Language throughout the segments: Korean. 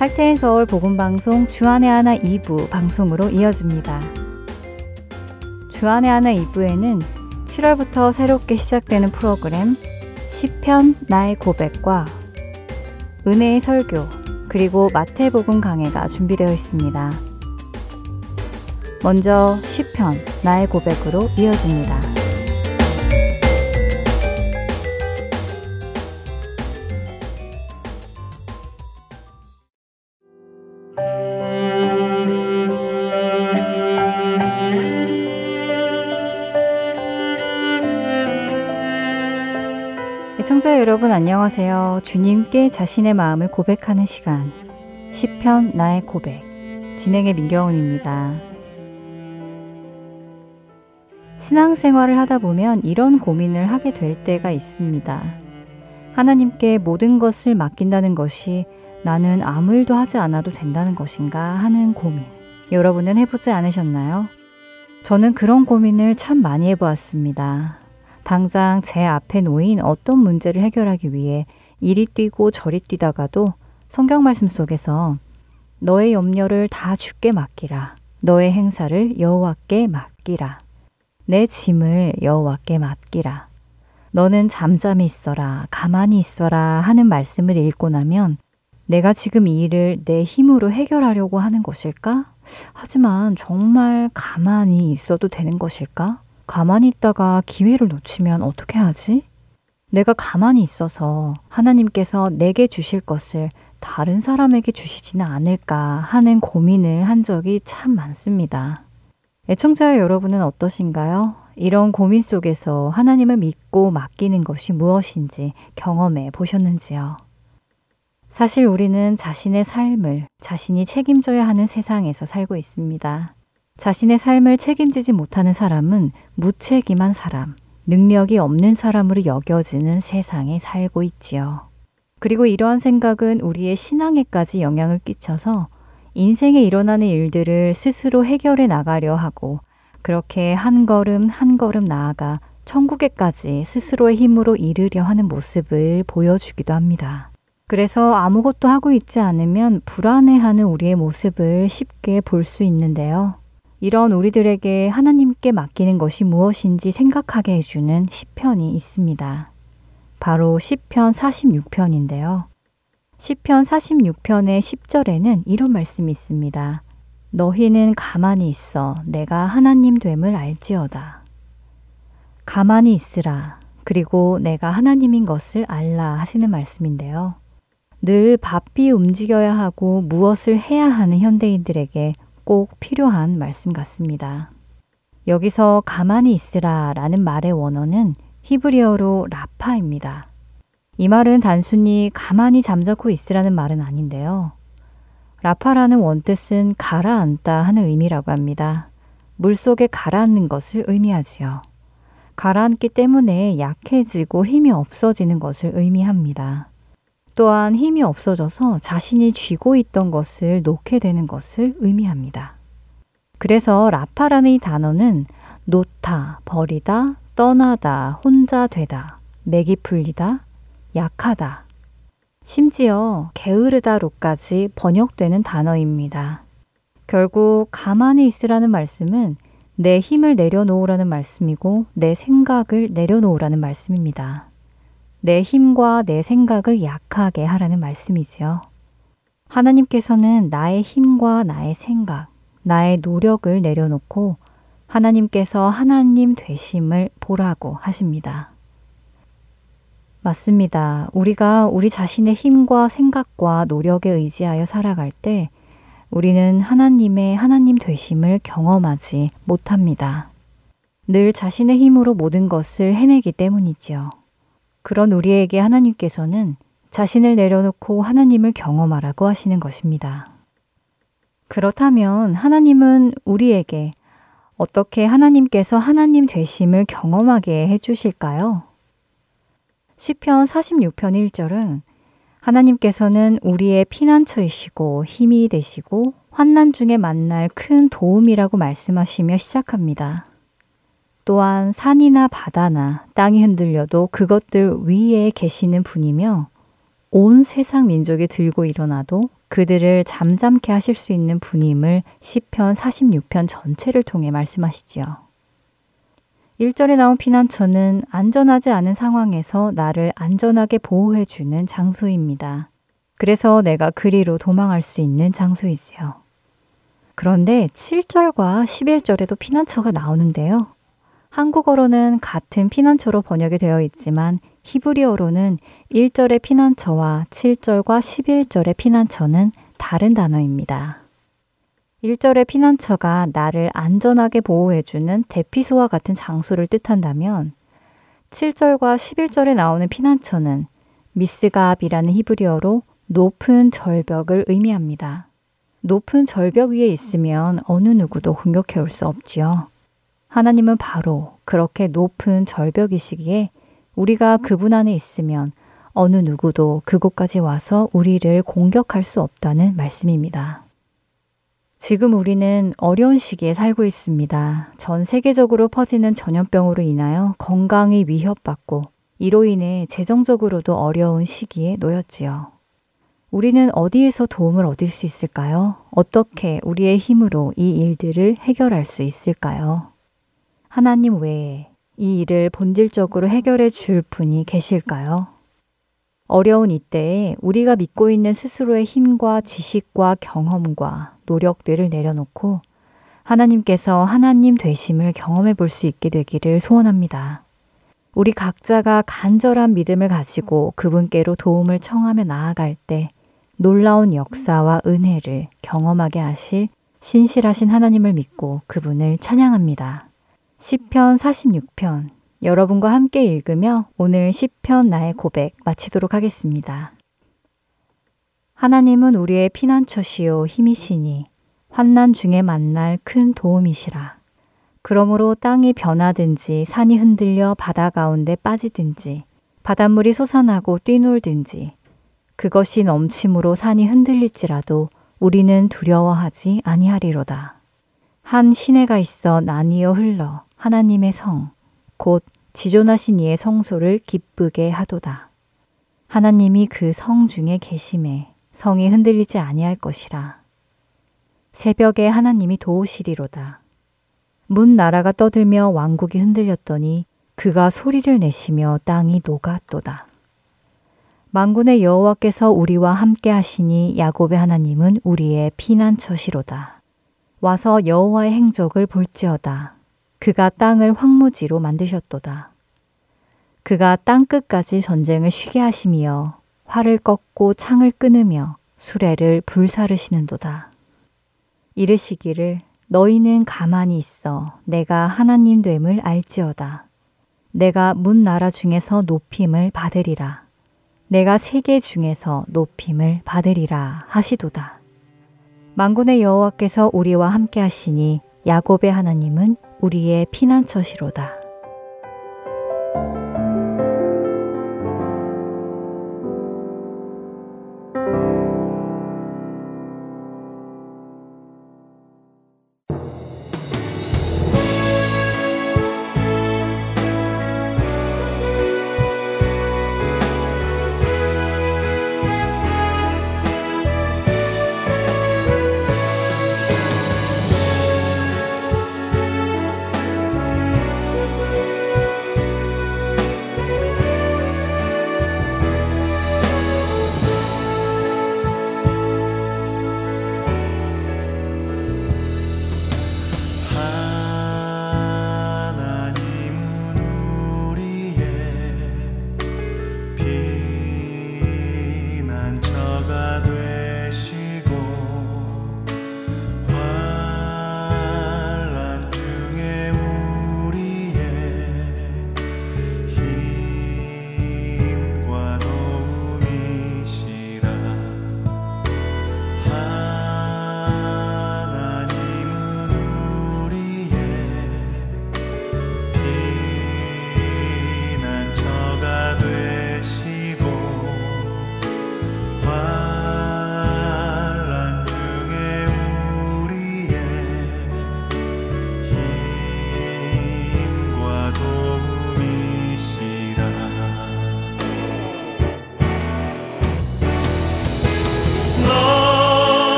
할테인 서울 복음방송 주안의 하나 2부 방송으로 이어집니다. 주안의 하나 2부에는 7월부터 새롭게 시작되는 프로그램 시편 나의 고백과 은혜의 설교 그리고 마태복음 강해가 준비되어 있습니다. 먼저 시편 나의 고백으로 이어집니다. 여러분 안녕하세요. 주님께 자신의 마음을 고백하는 시간. 시편 나의 고백. 진행의 민경훈입니다. 신앙생활을 하다 보면 이런 고민을 하게 될 때가 있습니다. 하나님께 모든 것을 맡긴다는 것이 나는 아무 일도 하지 않아도 된다는 것인가 하는 고민. 여러분은 해보지 않으셨나요? 저는 그런 고민을 참 많이 해보았습니다. 당장 제 앞에 놓인 어떤 문제를 해결하기 위해 이리 뛰고 저리 뛰다가도 성경 말씀 속에서 너의 염려를 다 주께 맡기라. 너의 행사를 여호와께 맡기라. 내 짐을 여호와께 맡기라. 너는 잠잠히 있어라. 가만히 있어라 하는 말씀을 읽고 나면 내가 지금 이 일을 내 힘으로 해결하려고 하는 것일까? 하지만 정말 가만히 있어도 되는 것일까? 가만히 있다가 기회를 놓치면 어떻게 하지? 내가 가만히 있어서 하나님께서 내게 주실 것을 다른 사람에게 주시지는 않을까 하는 고민을 한 적이 참 많습니다. 애청자 여러분은 어떠신가요? 이런 고민 속에서 하나님을 믿고 맡기는 것이 무엇인지 경험해 보셨는지요? 사실 우리는 자신의 삶을 자신이 책임져야 하는 세상에서 살고 있습니다. 자신의 삶을 책임지지 못하는 사람은 무책임한 사람, 능력이 없는 사람으로 여겨지는 세상에 살고 있지요. 그리고 이러한 생각은 우리의 신앙에까지 영향을 끼쳐서 인생에 일어나는 일들을 스스로 해결해 나가려 하고 그렇게 한 걸음 한 걸음 나아가 천국에까지 스스로의 힘으로 이르려 하는 모습을 보여주기도 합니다. 그래서 아무것도 하고 있지 않으면 불안해하는 우리의 모습을 쉽게 볼 수 있는데요. 이런 우리들에게 하나님께 맡기는 것이 무엇인지 생각하게 해주는 시편이 있습니다. 바로 시편 46편인데요. 시편 46편의 10절에는 이런 말씀이 있습니다. 너희는 가만히 있어 내가 하나님 됨을 알지어다. 가만히 있으라. 그리고 내가 하나님인 것을 알라 하시는 말씀인데요. 늘 바삐 움직여야 하고 무엇을 해야 하는 현대인들에게 꼭 필요한 말씀 같습니다. 여기서 가만히 있으라 라는 말의 원어는 히브리어로 라파입니다. 이 말은 단순히 가만히 잠자코 있으라는 말은 아닌데요. 라파라는 원뜻은 가라앉다 하는 의미라고 합니다. 물 속에 가라앉는 것을 의미하지요. 가라앉기 때문에 약해지고 힘이 없어지는 것을 의미합니다. 또한 힘이 없어져서 자신이 쥐고 있던 것을 놓게 되는 것을 의미합니다. 그래서 라파라는 이 단어는 놓다, 버리다, 떠나다, 혼자 되다, 맥이 풀리다, 약하다, 심지어 게으르다로까지 번역되는 단어입니다. 결국 가만히 있으라는 말씀은 내 힘을 내려놓으라는 말씀이고 내 생각을 내려놓으라는 말씀입니다. 내 힘과 내 생각을 약하게 하라는 말씀이지요. 하나님께서는 나의 힘과 나의 생각, 나의 노력을 내려놓고 하나님께서 하나님 되심을 보라고 하십니다. 맞습니다. 우리가 우리 자신의 힘과 생각과 노력에 의지하여 살아갈 때 우리는 하나님의 하나님 되심을 경험하지 못합니다. 늘 자신의 힘으로 모든 것을 해내기 때문이지요. 그런 우리에게 하나님께서는 자신을 내려놓고 하나님을 경험하라고 하시는 것입니다. 그렇다면 하나님은 우리에게 어떻게 하나님께서 하나님 되심을 경험하게 해 주실까요? 시편 46편 1절은 하나님께서는 우리의 피난처이시고 힘이 되시고 환난 중에 만날 큰 도움이라고 말씀하시며 시작합니다. 또한 산이나 바다나 땅이 흔들려도 그것들 위에 계시는 분이며 온 세상 민족이 들고 일어나도 그들을 잠잠케 하실 수 있는 분임을 시편 46편 전체를 통해 말씀하시지요. 1절에 나온 피난처는 안전하지 않은 상황에서 나를 안전하게 보호해 주는 장소입니다. 그래서 내가 그리로 도망할 수 있는 장소이지요. 그런데 7절과 11절에도 피난처가 나오는데요. 한국어로는 같은 피난처로 번역이 되어 있지만 히브리어로는 1절의 피난처와 7절과 11절의 피난처는 다른 단어입니다. 1절의 피난처가 나를 안전하게 보호해주는 대피소와 같은 장소를 뜻한다면 7절과 11절에 나오는 피난처는 미스갑이라는 히브리어로 높은 절벽을 의미합니다. 높은 절벽 위에 있으면 어느 누구도 공격해 올 수 없지요. 하나님은 바로 그렇게 높은 절벽이시기에 우리가 그분 안에 있으면 어느 누구도 그곳까지 와서 우리를 공격할 수 없다는 말씀입니다. 지금 우리는 어려운 시기에 살고 있습니다. 전 세계적으로 퍼지는 전염병으로 인하여 건강이 위협받고 이로 인해 재정적으로도 어려운 시기에 놓였지요. 우리는 어디에서 도움을 얻을 수 있을까요? 어떻게 우리의 힘으로 이 일들을 해결할 수 있을까요? 하나님 외에 이 일을 본질적으로 해결해 줄 분이 계실까요? 어려운 이때에 우리가 믿고 있는 스스로의 힘과 지식과 경험과 노력들을 내려놓고 하나님께서 하나님 되심을 경험해 볼 수 있게 되기를 소원합니다. 우리 각자가 간절한 믿음을 가지고 그분께로 도움을 청하며 나아갈 때 놀라운 역사와 은혜를 경험하게 하실 신실하신 하나님을 믿고 그분을 찬양합니다. 시편 46편 여러분과 함께 읽으며 오늘 시편 나의 고백 마치도록 하겠습니다. 하나님은 우리의 피난처시요 힘이시니 환난 중에 만날 큰 도움이시라. 그러므로 땅이 변하든지 산이 흔들려 바다 가운데 빠지든지 바닷물이 솟아나고 뛰놀든지 그것이 넘침으로 산이 흔들릴지라도 우리는 두려워하지 아니하리로다. 한 시내가 있어 나뉘어 흘러 하나님의 성, 곧 지존하신 이의 성소를 기쁘게 하도다. 하나님이 그 성 중에 계심에 성이 흔들리지 아니할 것이라. 새벽에 하나님이 도우시리로다. 문 나라가 떠들며 왕국이 흔들렸더니 그가 소리를 내시며 땅이 녹았도다. 만군의 여호와께서 우리와 함께 하시니 야곱의 하나님은 우리의 피난처시로다. 와서 여호와의 행적을 볼지어다. 그가 땅을 황무지로 만드셨도다. 그가 땅 끝까지 전쟁을 쉬게 하시며 활을 꺾고 창을 끊으며 수레를 불사르시는도다. 이르시기를 너희는 가만히 있어 내가 하나님 됨을 알지어다. 내가 문 나라 중에서 높임을 받으리라. 내가 세계 중에서 높임을 받으리라 하시도다. 만군의 여호와께서 우리와 함께 하시니 야곱의 하나님은 우리의 피난처시로다.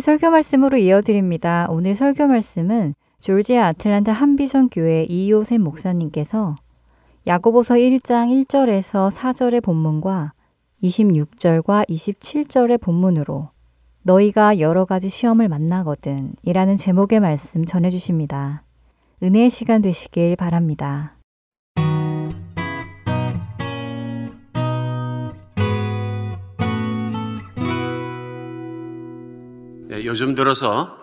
설교 말씀으로 이어드립니다. 오늘 설교 말씀은 졸지아 아틀란타 한비전 교회 이요셉 목사님께서 야고보서 1장 1절에서 4절의 본문과 26절과 27절의 본문으로 너희가 여러 가지 시험을 만나거든 이라는 제목의 말씀 전해 주십니다. 은혜의 시간 되시길 바랍니다. 요즘 들어서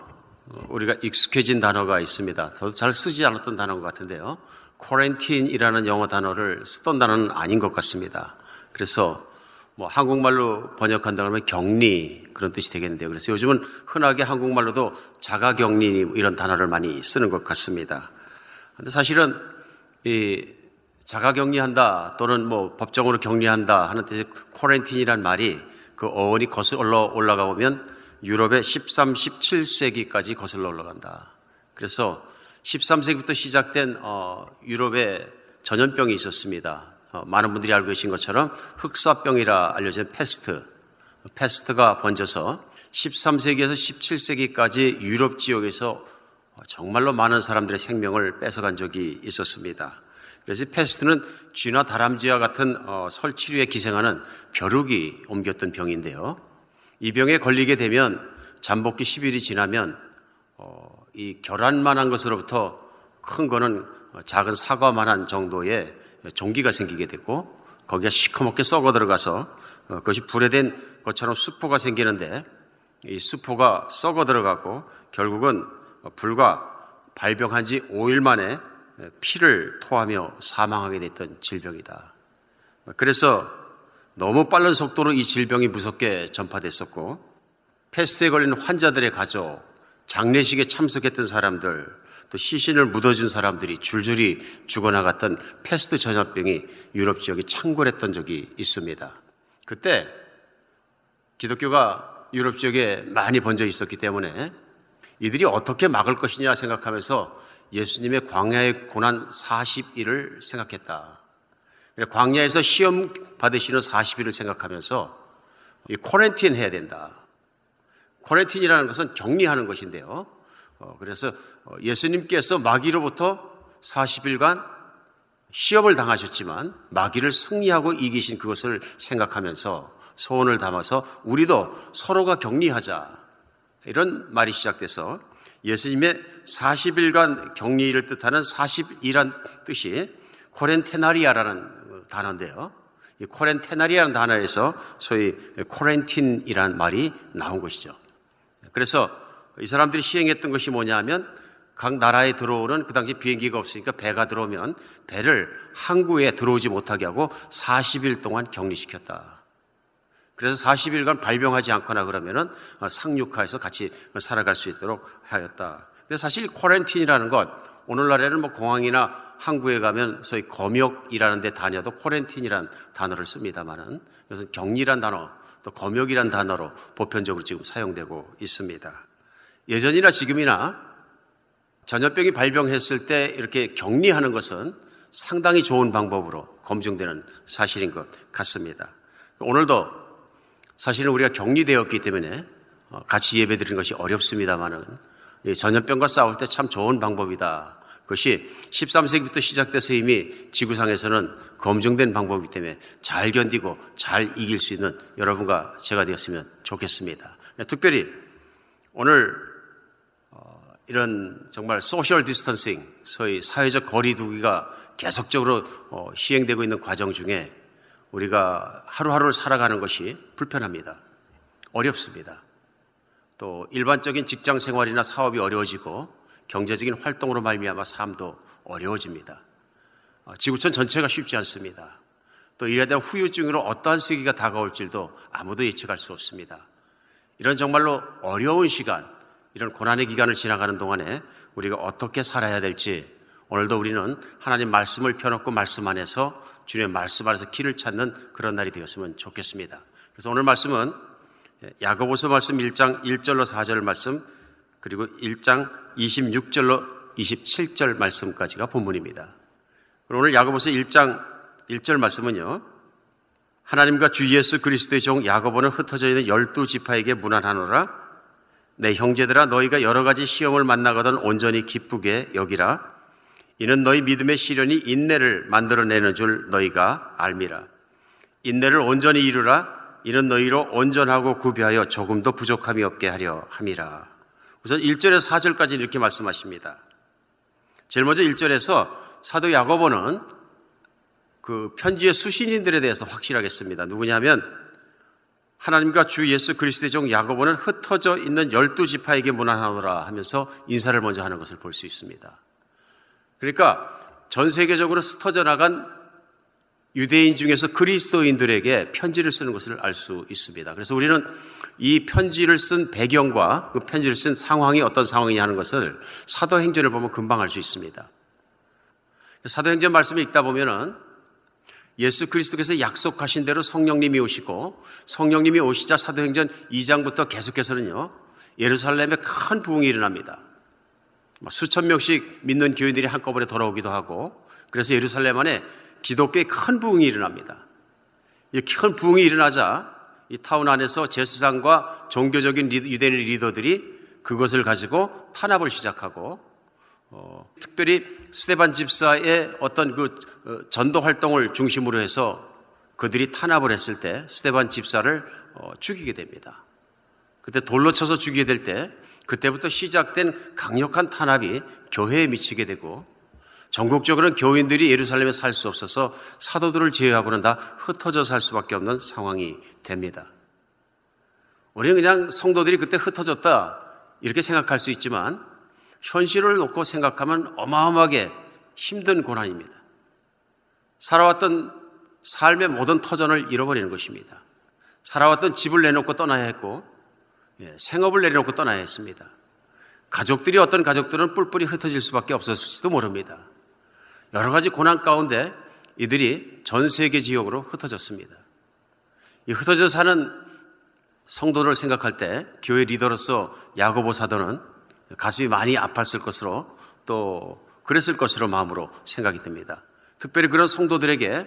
우리가 익숙해진 단어가 있습니다. 저도 잘 쓰지 않았던 단어인 것 같은데요. 쿼렌틴이라는 영어 단어를 쓰던 단어는 아닌 것 같습니다. 그래서 뭐 한국말로 번역한다 그러면 격리 그런 뜻이 되겠는데요. 그래서 요즘은 흔하게 한국말로도 자가 격리 이런 단어를 많이 쓰는 것 같습니다. 근데 사실은 이 자가 격리한다 또는 뭐 법정으로 격리한다 하는 뜻의 quarantine이란 말이 그 어원이 거슬러 올라가 보면 유럽의 13, 17세기까지 거슬러 올라간다. 그래서 13세기부터 시작된 어, 유럽에 전염병이 있었습니다. 어, 많은 분들이 알고 계신 것처럼 흑사병이라 알려진 페스트, 페스트가 번져서 13세기에서 17세기까지 유럽 지역에서 정말로 많은 사람들의 생명을 뺏어간 적이 있었습니다. 그래서 패스트는 쥐나 다람쥐와 같은 어, 설치류에 기생하는 벼룩이 옮겼던 병인데요. 이 병에 걸리게 되면 잠복기 10일이 지나면 어, 이 결함만한 것으로부터 큰 거는 작은 사과만한 정도의 종기가 생기게 되고 거기가 시커멓게 썩어 들어가서 어, 그것이 불에 된 것처럼 수포가 생기는데 이 수포가 썩어 들어가고 결국은 불과 발병한 지 5일 만에 피를 토하며 사망하게 됐던 질병이다. 그래서 너무 빠른 속도로 이 질병이 무섭게 전파됐었고 페스트에 걸린 환자들의 가족, 장례식에 참석했던 사람들, 또 시신을 묻어준 사람들이 줄줄이 죽어나갔던 페스트 전염병이 유럽 지역에 창궐했던 적이 있습니다. 그때 기독교가 유럽 지역에 많이 번져 있었기 때문에 이들이 어떻게 막을 것이냐 생각하면서 예수님의 광야의 고난 40일을 생각했다. 광야에서 시험 받으시는 40일을 생각하면서 이 코렌틴 해야 된다. 코렌틴이라는 것은 격리하는 것인데요. 어, 그래서 어, 예수님께서 마귀로부터 40일간 시험을 당하셨지만 마귀를 승리하고 이기신 그것을 생각하면서 소원을 담아서 우리도 서로가 격리하자. 이런 말이 시작돼서 예수님의 40일간 격리를 뜻하는 40이란 뜻이 quarantenaria라는 단어인데요. 이 quarantenaria라는 단어에서 소위 quarantine이라는 말이 나온 것이죠. 그래서 이 사람들이 시행했던 것이 뭐냐면 각 나라에 들어오는 그 당시 비행기가 없으니까 배가 들어오면 배를 항구에 들어오지 못하게 하고 40일 동안 격리시켰다. 그래서 40일간 발병하지 않거나 그러면은 상륙하에서 같이 살아갈 수 있도록 하였다. 그래서 사실 코렌틴이라는 것 오늘날에는 뭐 공항이나 항구에 가면 소위 검역이라는 데 다녀도 코렌틴이라는 단어를 씁니다만은 그래서 격리란 단어 또 검역이란 단어로 보편적으로 지금 사용되고 있습니다. 예전이나 지금이나 전염병이 발병했을 때 이렇게 격리하는 것은 상당히 좋은 방법으로 검증되는 사실인 것 같습니다. 오늘도 사실은 우리가 격리되었기 때문에 어, 같이 예배 드리는 것이 어렵습니다만은 전염병과 싸울 때 참 좋은 방법이다. 그것이 13세기부터 시작돼서 이미 지구상에서는 검증된 방법이기 때문에 잘 견디고 잘 이길 수 있는 여러분과 제가 되었으면 좋겠습니다. 특별히 오늘 이런 정말 social distancing, 소위 사회적 거리두기가 계속적으로 어, 시행되고 있는 과정 중에 우리가 하루하루를 살아가는 것이 불편합니다. 어렵습니다. 또 일반적인 직장 생활이나 사업이 어려워지고 경제적인 활동으로 말미암아 삶도 어려워집니다. 어, 지구촌 전체가 쉽지 않습니다. 또 이에 대한 후유증으로 어떠한 세기가 다가올지도 아무도 예측할 수 없습니다. 이런 정말로 어려운 시간, 이런 고난의 기간을 지나가는 동안에 우리가 어떻게 살아야 될지 오늘도 우리는 하나님 말씀을 펴놓고 말씀 안에서 주님의 말씀 안에서 길을 찾는 그런 날이 되었으면 좋겠습니다. 그래서 오늘 말씀은 야고보서 말씀 1장 1절로 4절 말씀 그리고 1장 26절로 27절 말씀까지가 본문입니다. 오늘 야고보서 1장 1절 말씀은요. 하나님과 주 예수 그리스도의 종 야고보는 흩어져 있는 열두 지파에게 문안하노라 내 형제들아 너희가 여러 가지 시험을 만나거든 온전히 기쁘게 여기라 이는 너희 믿음의 시련이 인내를 만들어내는 줄 너희가 알미라 인내를 온전히 이루라 이는 너희로 온전하고 구비하여 조금도 부족함이 없게 하려 함이라 우선 1절에서 4절까지 이렇게 말씀하십니다 제일 먼저 1절에서 사도 야고보는 그 편지의 수신인들에 대해서 확실하겠습니다 누구냐면 하나님과 주 예수 그리스도의 종 야고보는 흩어져 있는 열두 지파에게 문안하노라 하면서 인사를 먼저 하는 것을 볼 수 있습니다. 그러니까 전 세계적으로 흩어져 나간 유대인 중에서 그리스도인들에게 편지를 쓰는 것을 알 수 있습니다. 그래서 우리는 이 편지를 쓴 배경과 그 편지를 쓴 상황이 어떤 상황이냐 하는 것을 사도행전을 보면 금방 알 수 있습니다. 사도행전 말씀을 읽다 보면은 예수 그리스도께서 약속하신 대로 성령님이 오시고 성령님이 오시자 사도행전 2장부터 계속해서는요 예루살렘에 큰 부흥이 일어납니다. 수천 명씩 믿는 교인들이 한꺼번에 돌아오기도 하고 그래서 예루살렘 안에 기독교의 큰 부흥이 일어납니다. 이 큰 부흥이 일어나자 이 타운 안에서 제사장과 종교적인 유대인 리더들이 그것을 가지고 탄압을 시작하고 어, 특별히 스테반 집사의 어떤 그 어, 전도 활동을 중심으로 해서 그들이 탄압을 했을 때 스테반 집사를 어, 죽이게 됩니다. 그때 돌로 쳐서 죽이게 될 때 그때부터 시작된 강력한 탄압이 교회에 미치게 되고 전국적으로는 교인들이 예루살렘에 살 수 없어서 사도들을 제외하고는 다 흩어져 살 수밖에 없는 상황이 됩니다. 우리는 그냥 성도들이 그때 흩어졌다 이렇게 생각할 수 있지만 현실을 놓고 생각하면 어마어마하게 힘든 고난입니다. 살아왔던 삶의 모든 터전을 잃어버리는 것입니다. 살아왔던 집을 내놓고 떠나야 했고, 예, 생업을 내려놓고 떠나야 했습니다. 가족들이 어떤 가족들은 뿔뿔이 흩어질 수밖에 없었을지도 모릅니다. 여러 가지 고난 가운데 이들이 전 세계 지역으로 흩어졌습니다. 이 흩어져 사는 성도를 생각할 때 교회 리더로서 야고보 사도는 가슴이 많이 아팠을 것으로 또 그랬을 것으로 마음으로 생각이 듭니다. 특별히 그런 성도들에게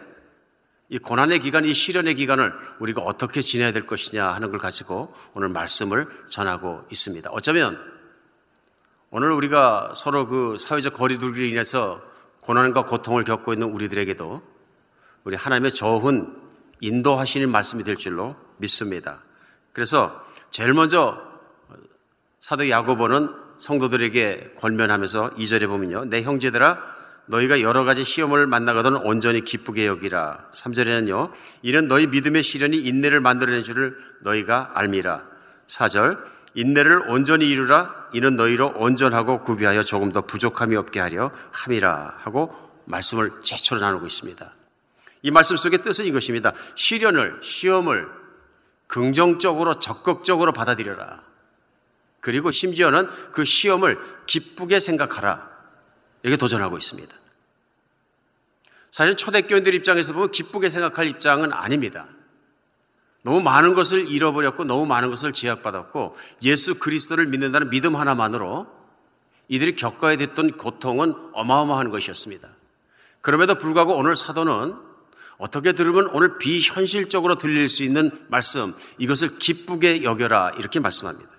이 고난의 기간, 이 시련의 기간을 우리가 어떻게 지내야 될 것이냐 하는 걸 가지고 오늘 말씀을 전하고 있습니다. 어쩌면 오늘 우리가 서로 그 사회적 거리두기로 인해서 고난과 고통을 겪고 있는 우리들에게도 우리 하나님의 좋은 인도하시는 말씀이 될 줄로 믿습니다. 그래서 제일 먼저 사도 야고보는 성도들에게 권면하면서 2절에 보면요. 내 형제들아 너희가 여러 가지 시험을 만나거든 온전히 기쁘게 여기라. 3절에는요. 이는 너희 믿음의 시련이 인내를 만들어낸 줄을 너희가 알미라. 4절 인내를 온전히 이루라. 이는 너희로 온전하고 구비하여 조금 더 부족함이 없게 하려 함이라 하고 말씀을 제초로 나누고 있습니다. 이 말씀 속의 뜻은 이것입니다. 시련을, 시험을 긍정적으로 적극적으로 받아들여라. 그리고 심지어는 그 시험을 기쁘게 생각하라. 이렇게 도전하고 있습니다. 사실 초대교인들 입장에서 보면 기쁘게 생각할 입장은 아닙니다. 너무 많은 것을 잃어버렸고 너무 많은 것을 제약받았고 예수 그리스도를 믿는다는 믿음 하나만으로 이들이 겪어야 됐던 고통은 어마어마한 것이었습니다. 그럼에도 불구하고 오늘 사도는 어떻게 들으면 오늘 비현실적으로 들릴 수 있는 말씀, 이것을 기쁘게 여겨라. 이렇게 말씀합니다.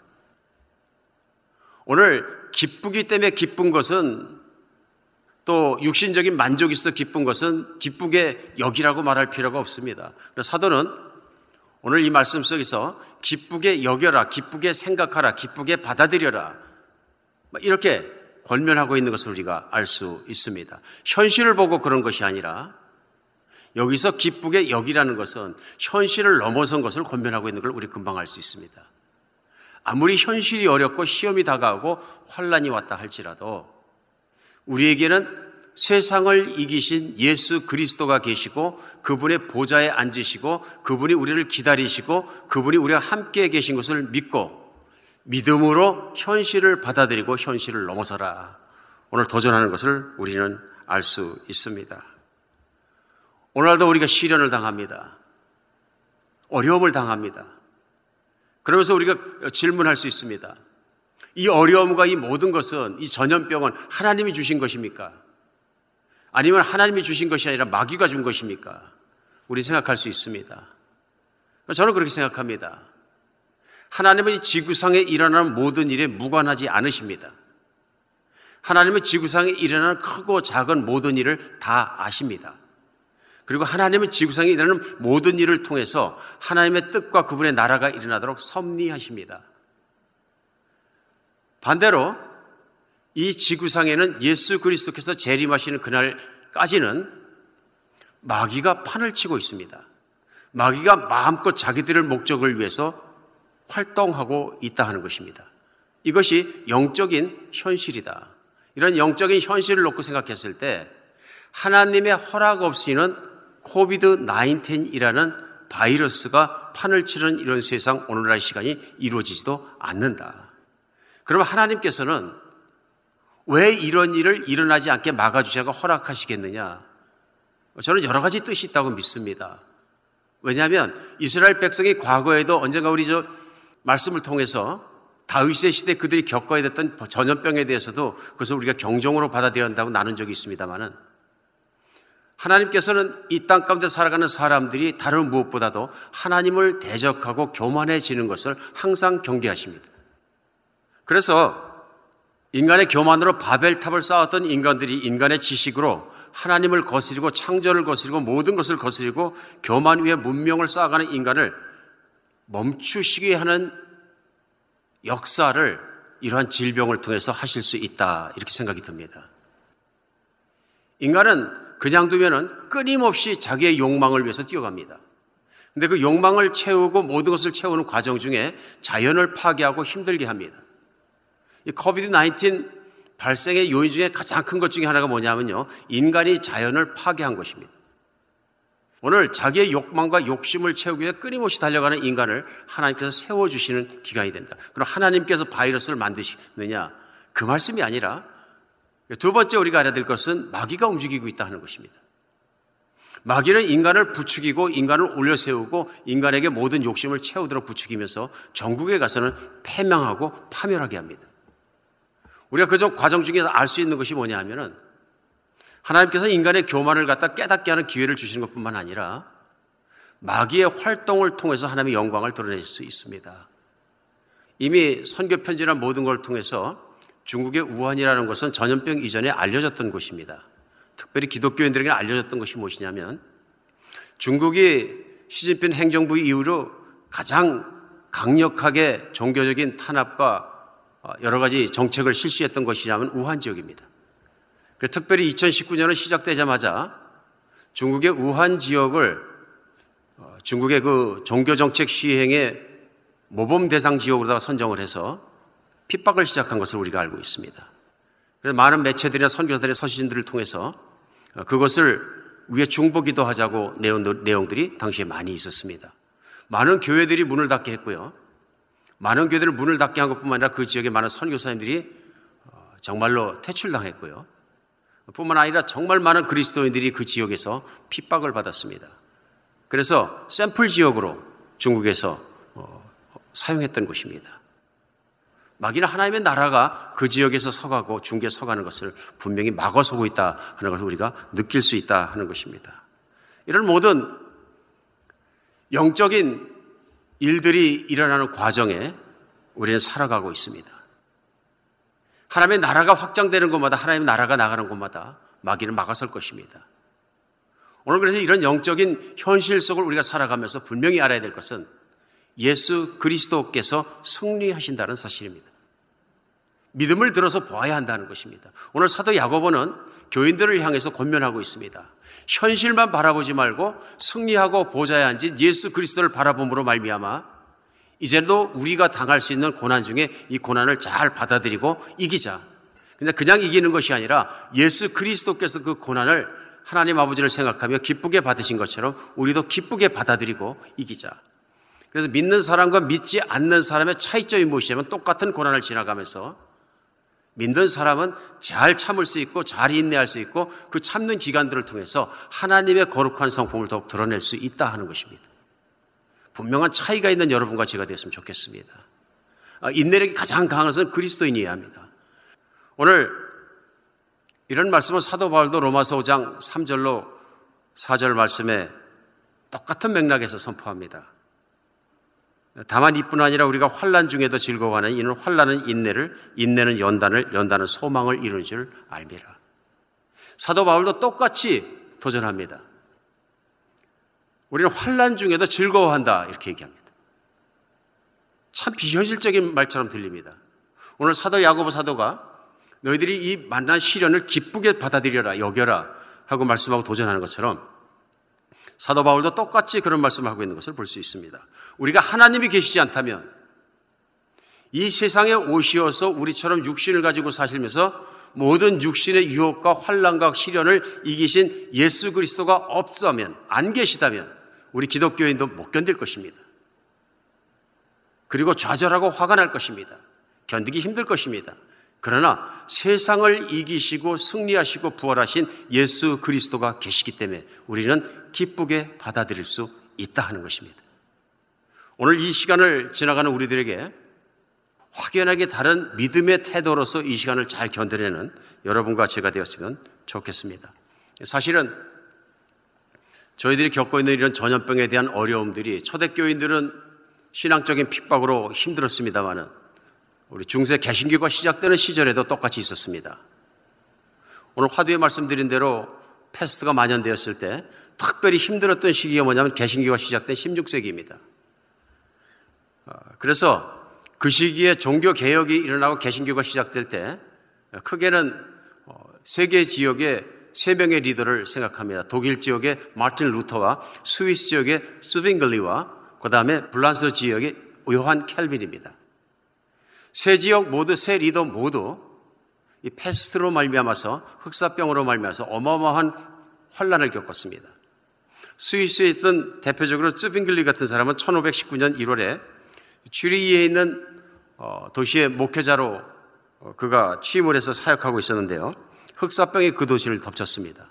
오늘 기쁘기 때문에 기쁜 것은 또 육신적인 만족이 있어 기쁜 것은 기쁘게 여기라고 말할 필요가 없습니다. 사도는 오늘 이 말씀 속에서 기쁘게 여겨라, 기쁘게 생각하라, 기쁘게 받아들여라. 이렇게 권면하고 있는 것을 우리가 알 수 있습니다. 현실을 보고 그런 것이 아니라 여기서 기쁘게 여기라는 것은 현실을 넘어선 것을 권면하고 있는 걸 우리 금방 알 수 있습니다. 아무리 현실이 어렵고 시험이 다가오고 환란이 왔다 할지라도 우리에게는 세상을 이기신 예수 그리스도가 계시고 그분의 보좌에 앉으시고 그분이 우리를 기다리시고 그분이 우리와 함께 계신 것을 믿고 믿음으로 현실을 받아들이고 현실을 넘어서라. 오늘 도전하는 것을 우리는 알 수 있습니다. 오늘도 우리가 시련을 당합니다. 어려움을 당합니다. 그러면서 우리가 질문할 수 있습니다. 이 어려움과 이 모든 것은 이 전염병은 하나님이 주신 것입니까? 아니면 하나님이 주신 것이 아니라 마귀가 준 것입니까? 우리 생각할 수 있습니다. 저는 그렇게 생각합니다. 하나님은 이 지구상에 일어나는 모든 일에 무관하지 않으십니다. 하나님은 지구상에 일어나는 크고 작은 모든 일을 다 아십니다. 그리고 하나님은 지구상에 일어나는 모든 일을 통해서 하나님의 뜻과 그분의 나라가 일어나도록 섭리하십니다. 반대로 이 지구상에는 예수 그리스도께서 재림하시는 그날까지는 마귀가 판을 치고 있습니다. 마귀가 마음껏 자기들의 목적을 위해서 활동하고 있다 하는 것입니다. 이것이 영적인 현실이다. 이런 영적인 현실을 놓고 생각했을 때 하나님의 허락 없이는 코비드 19이라는 바이러스가 판을 치는 이런 세상 오늘날 시간이 이루어지지도 않는다. 그럼 하나님께서는 왜 이런 일을 일어나지 않게 막아주셔서 허락하시겠느냐? 저는 여러 가지 뜻이 있다고 믿습니다. 왜냐하면 이스라엘 백성이 과거에도 언젠가 우리 저 말씀을 통해서 다윗의 시대 그들이 겪어야 됐던 전염병에 대해서도 그것을 우리가 경종으로 받아들여야 한다고 나눈 적이 있습니다만은 하나님께서는 이 땅 가운데 살아가는 사람들이 다른 무엇보다도 하나님을 대적하고 교만해지는 것을 항상 경계하십니다. 그래서 인간의 교만으로 바벨탑을 쌓았던 인간들이 인간의 지식으로 하나님을 거스리고 창조를 거스리고 모든 것을 거스리고 교만 위에 문명을 쌓아가는 인간을 멈추시게 하는 역사를 이러한 질병을 통해서 하실 수 있다. 이렇게 생각이 듭니다. 인간은 그냥 두면은 끊임없이 자기의 욕망을 위해서 뛰어갑니다. 근데 그 욕망을 채우고 모든 것을 채우는 과정 중에 자연을 파괴하고 힘들게 합니다. 이 코비드 19 발생의 요인 중에 가장 큰 것 중에 하나가 뭐냐면요. 인간이 자연을 파괴한 것입니다. 오늘 자기의 욕망과 욕심을 채우기 위해 끊임없이 달려가는 인간을 하나님께서 세워주시는 기간이 된다. 그럼 하나님께서 바이러스를 만드시느냐? 그 말씀이 아니라 두 번째 우리가 알아야 될 것은 마귀가 움직이고 있다 하는 것입니다. 마귀는 인간을 부추기고 인간을 올려 세우고 인간에게 모든 욕심을 채우도록 부추기면서 전국에 가서는 패망하고 파멸하게 합니다. 우리가 그 과정 중에서 알 수 있는 것이 뭐냐 하면은 하나님께서 인간의 교만을 갖다 깨닫게 하는 기회를 주시는 것 뿐만 아니라 마귀의 활동을 통해서 하나님의 영광을 드러낼 수 있습니다. 이미 선교 편지나 모든 걸 통해서 중국의 우한이라는 것은 전염병 이전에 알려졌던 곳입니다. 특별히 기독교인들에게 알려졌던 것이 무엇이냐면 중국이 시진핑 행정부 이후로 가장 강력하게 종교적인 탄압과 어, 여러 가지 정책을 실시했던 것이냐면 우한 지역입니다. 특별히 2019년은 시작되자마자 중국의 우한 지역을 어, 중국의 그 종교 정책 시행의 모범 대상 지역으로 선정을 해서 핍박을 시작한 것을 우리가 알고 있습니다. 그래서 많은 매체들이나 선교사들의 서신들을 통해서 어, 그것을 위에 중보기도 하자고 내용들이 당시에 많이 있었습니다. 많은 교회들이 문을 닫게 했고요. 많은 교회들을 문을 닫게 한 것뿐만 아니라 그 지역에 많은 선교사님들이 어, 정말로 퇴출당했고요. 뿐만 아니라 정말 많은 그리스도인들이 그 지역에서 핍박을 받았습니다. 그래서 샘플 지역으로 중국에서 어, 사용했던 곳입니다. 마귀는 하나님의 나라가 그 지역에서 서가고 중국에 서가는 것을 분명히 막아서고 있다 하는 것을 우리가 느낄 수 있다 하는 것입니다. 이런 모든 영적인 일들이 일어나는 과정에 우리는 살아가고 있습니다. 하나님의 나라가 확장되는 곳마다 하나님의 나라가 나가는 곳마다 마귀는 막아설 것입니다. 오늘 그래서 이런 영적인 현실 속을 우리가 살아가면서 분명히 알아야 될 것은 예수 그리스도께서 승리하신다는 사실입니다. 믿음을 들어서 보아야 한다는 것입니다. 오늘 사도 야고보는 교인들을 향해서 권면하고 있습니다. 현실만 바라보지 말고 승리하고 보좌에 앉은 예수 그리스도를 바라봄으로 말미암아 이제도 우리가 당할 수 있는 고난 중에 이 고난을 잘 받아들이고 이기자. 근데 그냥 이기는 것이 아니라 예수 그리스도께서 그 고난을 하나님 아버지를 생각하며 기쁘게 받으신 것처럼 우리도 기쁘게 받아들이고 이기자. 그래서 믿는 사람과 믿지 않는 사람의 차이점이 무엇이냐면 똑같은 고난을 지나가면서 믿는 사람은 잘 참을 수 있고 잘 인내할 수 있고 그 참는 기간들을 통해서 하나님의 거룩한 성품을 더욱 드러낼 수 있다 하는 것입니다. 분명한 차이가 있는 여러분과 제가 되었으면 좋겠습니다. 아, 인내력이 가장 강한 것은 그리스도인이어야 합니다. 오늘 이런 말씀을 사도 바울도 로마서 5장 3절로 4절 말씀에 똑같은 맥락에서 선포합니다. 다만 이뿐 아니라 우리가 환란 중에도 즐거워하는 이는 환란은 인내를, 인내는 연단을, 연단은 소망을 이루는 줄 알미라. 사도 바울도 똑같이 도전합니다. 우리는 환란 중에도 즐거워한다 이렇게 얘기합니다. 참 비현실적인 말처럼 들립니다. 오늘 사도 야고보 사도가 너희들이 이 만난 시련을 기쁘게 받아들여라 여겨라 하고 말씀하고 도전하는 것처럼 사도 바울도 똑같이 그런 말씀을 하고 있는 것을 볼 수 있습니다. 우리가 하나님이 계시지 않다면 이 세상에 오시어서 우리처럼 육신을 가지고 사시면서 모든 육신의 유혹과 환란과 시련을 이기신 예수 그리스도가 없다면 안 계시다면 우리 기독교인도 못 견딜 것입니다. 그리고 좌절하고 화가 날 것입니다. 견디기 힘들 것입니다. 그러나 세상을 이기시고 승리하시고 부활하신 예수 그리스도가 계시기 때문에 우리는 기쁘게 받아들일 수 있다 하는 것입니다. 오늘 이 시간을 지나가는 우리들에게 확연하게 다른 믿음의 태도로서 이 시간을 잘 견뎌내는 여러분과 제가 되었으면 좋겠습니다. 사실은 저희들이 겪고 있는 이런 전염병에 대한 어려움들이 초대교인들은 신앙적인 핍박으로 힘들었습니다만은 우리 중세 개신교가 시작되는 시절에도 똑같이 있었습니다. 오늘 화두에 말씀드린 대로 페스트가 만연되었을 때 특별히 힘들었던 시기가 뭐냐면 개신교가 시작된 16세기입니다. 어, 그래서 그 시기에 종교 개혁이 일어나고 개신교가 시작될 때 크게는 어, 세계 지역에 세 명의 리더를 생각합니다. 독일 지역의 마틴 루터와 스위스 지역의 츠빙글리와 그 다음에 불란서 지역의 요한 칼빈입니다. 세 지역 모두 세 리더 모두 이 패스트로 말미암아서 흑사병으로 말미암아서 어마어마한 환란을 겪었습니다. 스위스에 있던 대표적으로 쯔빙글리 같은 사람은 1519년 1월에 쥐리히에 있는 어, 도시의 목회자로 어, 그가 취임을 해서 사역하고 있었는데요. 흑사병이 그 도시를 덮쳤습니다.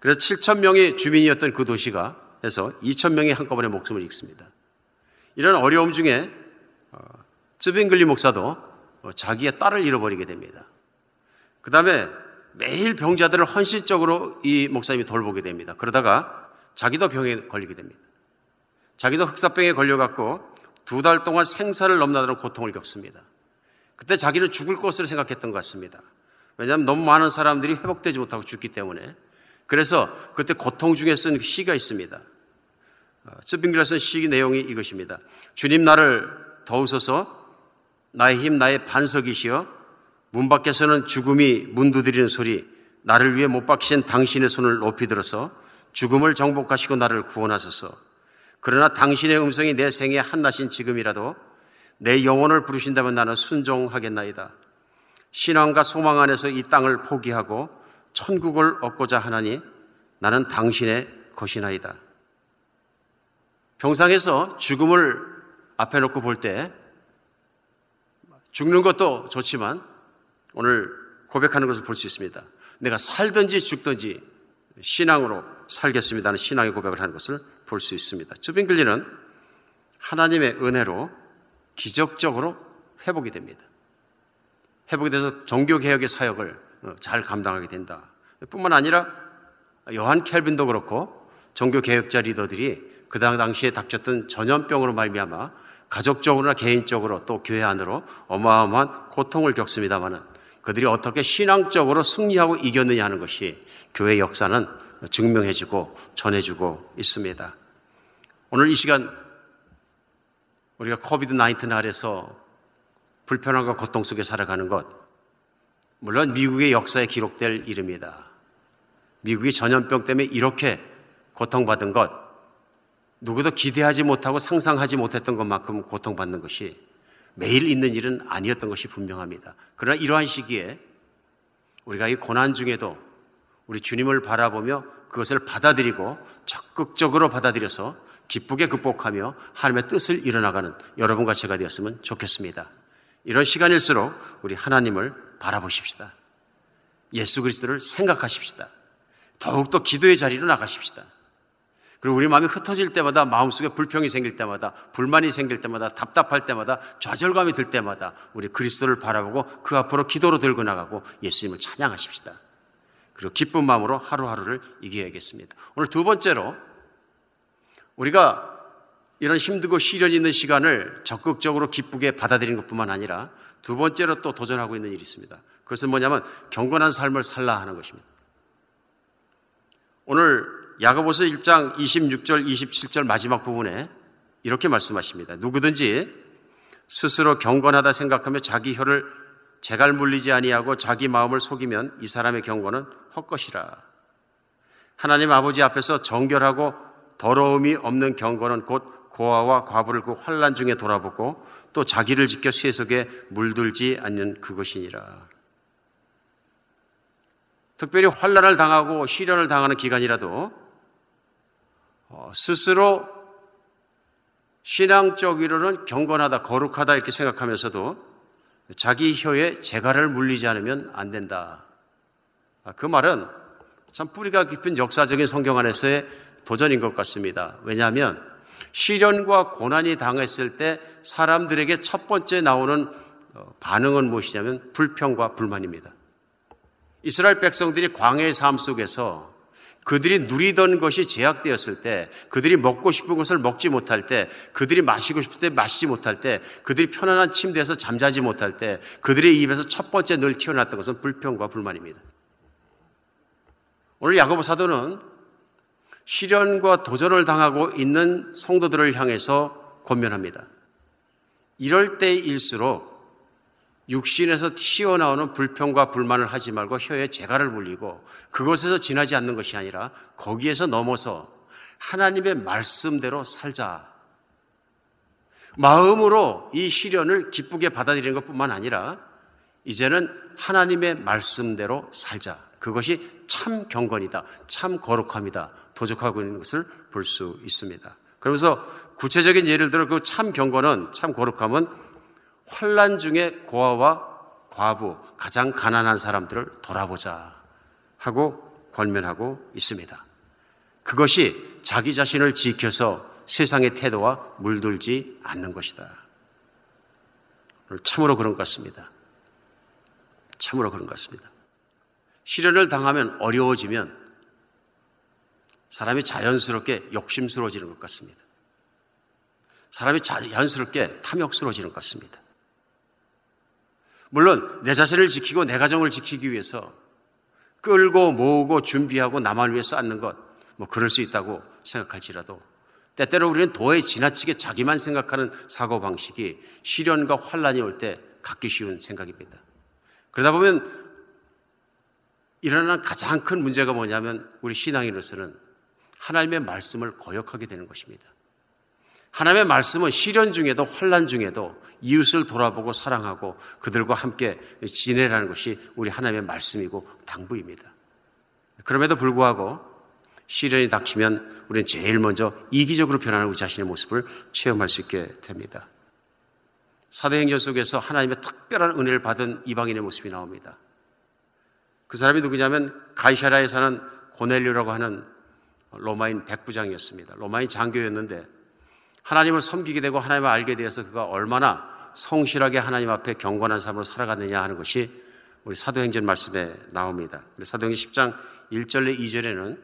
그래서 7천 명의 주민이었던 그 도시가 해서 2천 명이 한꺼번에 목숨을 잃습니다. 이런 어려움 중에 어, 쯔빙글리 목사도 어, 자기의 딸을 잃어버리게 됩니다. 그 다음에 매일 병자들을 헌신적으로 이 목사님이 돌보게 됩니다. 그러다가 자기도 병에 걸리게 됩니다. 자기도 흑사병에 걸려갖고 두 달 동안 생사를 넘나드는 고통을 겪습니다. 그때 자기는 죽을 것으로 생각했던 것 같습니다. 왜냐하면 너무 많은 사람들이 회복되지 못하고 죽기 때문에. 그래서 그때 고통 중에 쓴 시가 있습니다. 스빙글라 쓴시 내용이 이것입니다. 주님 나를 더우소서 나의 힘 나의 반석이시여 문 밖에서는 죽음이 문 두드리는 소리 나를 위해 못 박히신 당신의 손을 높이 들어서 죽음을 정복하시고 나를 구원하소서 그러나 당신의 음성이 내 생에 한나신 지금이라도 내 영혼을 부르신다면 나는 순종하겠나이다. 신앙과 소망 안에서 이 땅을 포기하고 천국을 얻고자 하나니 나는 당신의 것이나이다. 병상에서 죽음을 앞에 놓고 볼 때 죽는 것도 좋지만 오늘 고백하는 것을 볼 수 있습니다. 내가 살든지 죽든지 신앙으로 살겠습니다는 신앙의 고백을 하는 것을 볼 수 있습니다. 주빙글리는 하나님의 은혜로 기적적으로 회복이 됩니다. 회복이 돼서 종교개혁의 사역을 어, 잘 감당하게 된다. 뿐만 아니라 요한 켈빈도 그렇고 종교개혁자 리더들이 그 당시에 닥쳤던 전염병으로 말미암아 가족적으로나 개인적으로 또 교회 안으로 어마어마한 고통을 겪습니다마는 그들이 어떻게 신앙적으로 승리하고 이겼느냐 하는 것이 교회 역사는 증명해주고 전해주고 있습니다. 오늘 이 시간 우리가 코비드 19 아래서 불편함과 고통 속에 살아가는 것, 물론 미국의 역사에 기록될 일입니다. 미국이 전염병 때문에 이렇게 고통받은 것, 누구도 기대하지 못하고 상상하지 못했던 것만큼 고통받는 것이 매일 있는 일은 아니었던 것이 분명합니다. 그러나 이러한 시기에 우리가 이 고난 중에도 우리 주님을 바라보며 그것을 받아들이고 적극적으로 받아들여서 기쁘게 극복하며 하나님의 뜻을 이뤄나가는 여러분과 제가 되었으면 좋겠습니다. 이런 시간일수록 우리 하나님을 바라보십시다. 예수 그리스도를 생각하십시다. 더욱더 기도의 자리로 나가십시다. 그리고 우리 마음이 흩어질 때마다 마음속에 불평이 생길 때마다 불만이 생길 때마다 답답할 때마다 좌절감이 들 때마다 우리 그리스도를 바라보고 그 앞으로 기도로 들고 나가고 예수님을 찬양하십시다. 그리고 기쁜 마음으로 하루하루를 이겨야겠습니다. 오늘 두 번째로 우리가 이런 힘들고 시련이 있는 시간을 적극적으로 기쁘게 받아들이는 것뿐만 아니라 두 번째로 또 도전하고 있는 일이 있습니다. 그것은 뭐냐면 경건한 삶을 살라 하는 것입니다. 오늘 야고보서 1장 26절 27절 마지막 부분에 이렇게 말씀하십니다. 누구든지 스스로 경건하다 생각하며 자기 혀를 재갈 물리지 아니하고 자기 마음을 속이면 이 사람의 경건은 헛것이라. 하나님 아버지 앞에서 정결하고 더러움이 없는 경건은 곧 고아와 과부를 그 환란 중에 돌아보고 또 자기를 지켜 세속에 물들지 않는 그것이니라. 특별히 환란을 당하고 시련을 당하는 기간이라도 어, 스스로 신앙적으로는 경건하다, 거룩하다 이렇게 생각하면서도 자기 혀에 재갈을 물리지 않으면 안 된다. 아, 그 말은 참 뿌리가 깊은 역사적인 성경 안에서의 도전인 것 같습니다. 왜냐하면 시련과 고난이 당했을 때 사람들에게 첫 번째 나오는 어, 반응은 무엇이냐면 불평과 불만입니다. 이스라엘 백성들이 광해의 삶 속에서 그들이 누리던 것이 제약되었을 때, 그들이 먹고 싶은 것을 먹지 못할 때, 그들이 마시고 싶을 때 마시지 못할 때, 그들이 편안한 침대에서 잠자지 못할 때, 그들의 입에서 첫 번째 늘 튀어났던 것은 불평과 불만입니다. 오늘 야고보 사도는 시련과 도전을 당하고 있는 성도들을 향해서 권면합니다. 이럴 때일수록 육신에서 튀어나오는 불평과 불만을 하지 말고 혀에 재갈을 물리고 그것에서 지나지 않는 것이 아니라 거기에서 넘어서 하나님의 말씀대로 살자. 마음으로 이 시련을 기쁘게 받아들이는 것뿐만 아니라 이제는 하나님의 말씀대로 살자. 그것이 참 경건이다. 참 거룩함이다. 도적하고 있는 것을 볼 수 있습니다. 그러면서 구체적인 예를 들어 그 참 경건은 참 거룩함은 환란 중에 고아와 과부, 가장 가난한 사람들을 돌아보자 하고 권면하고 있습니다. 그것이 자기 자신을 지켜서 세상의 태도와 물들지 않는 것이다. 참으로 그런 것 같습니다. 참으로 그런 것 같습니다. 시련을 당하면 어려워지면 사람이 자연스럽게 욕심스러워지는 것 같습니다. 사람이 자연스럽게 탐욕스러워지는 것 같습니다. 물론 내 자신을 지키고 내 가정을 지키기 위해서 끌고 모으고 준비하고 나만 위해 쌓는 것, 뭐 그럴 수 있다고 생각할지라도 때때로 우리는 도에 지나치게 자기만 생각하는 사고방식이 시련과 환란이 올 때 갖기 쉬운 생각입니다. 그러다 보면 일어나는 가장 큰 문제가 뭐냐면 우리 신앙인으로서는 하나님의 말씀을 거역하게 되는 것입니다. 하나님의 말씀은 시련 중에도 환란 중에도 이웃을 돌아보고 사랑하고 그들과 함께 지내라는 것이 우리 하나님의 말씀이고 당부입니다. 그럼에도 불구하고 시련이 닥치면 우리는 제일 먼저 이기적으로 변하는 우리 자신의 모습을 체험할 수 있게 됩니다. 사도행전 속에서 하나님의 특별한 은혜를 받은 이방인의 모습이 나옵니다. 그 사람이 누구냐면 가이샤라에 사는 고넬료라고 하는 로마인 백부장이었습니다. 로마인 장교였는데 하나님을 섬기게 되고 하나님을 알게 되어서 그가 얼마나 성실하게 하나님 앞에 경건한 삶으로 살아갔느냐 하는 것이 우리 사도행전 말씀에 나옵니다. 사도행전 10장 1절에 2절에는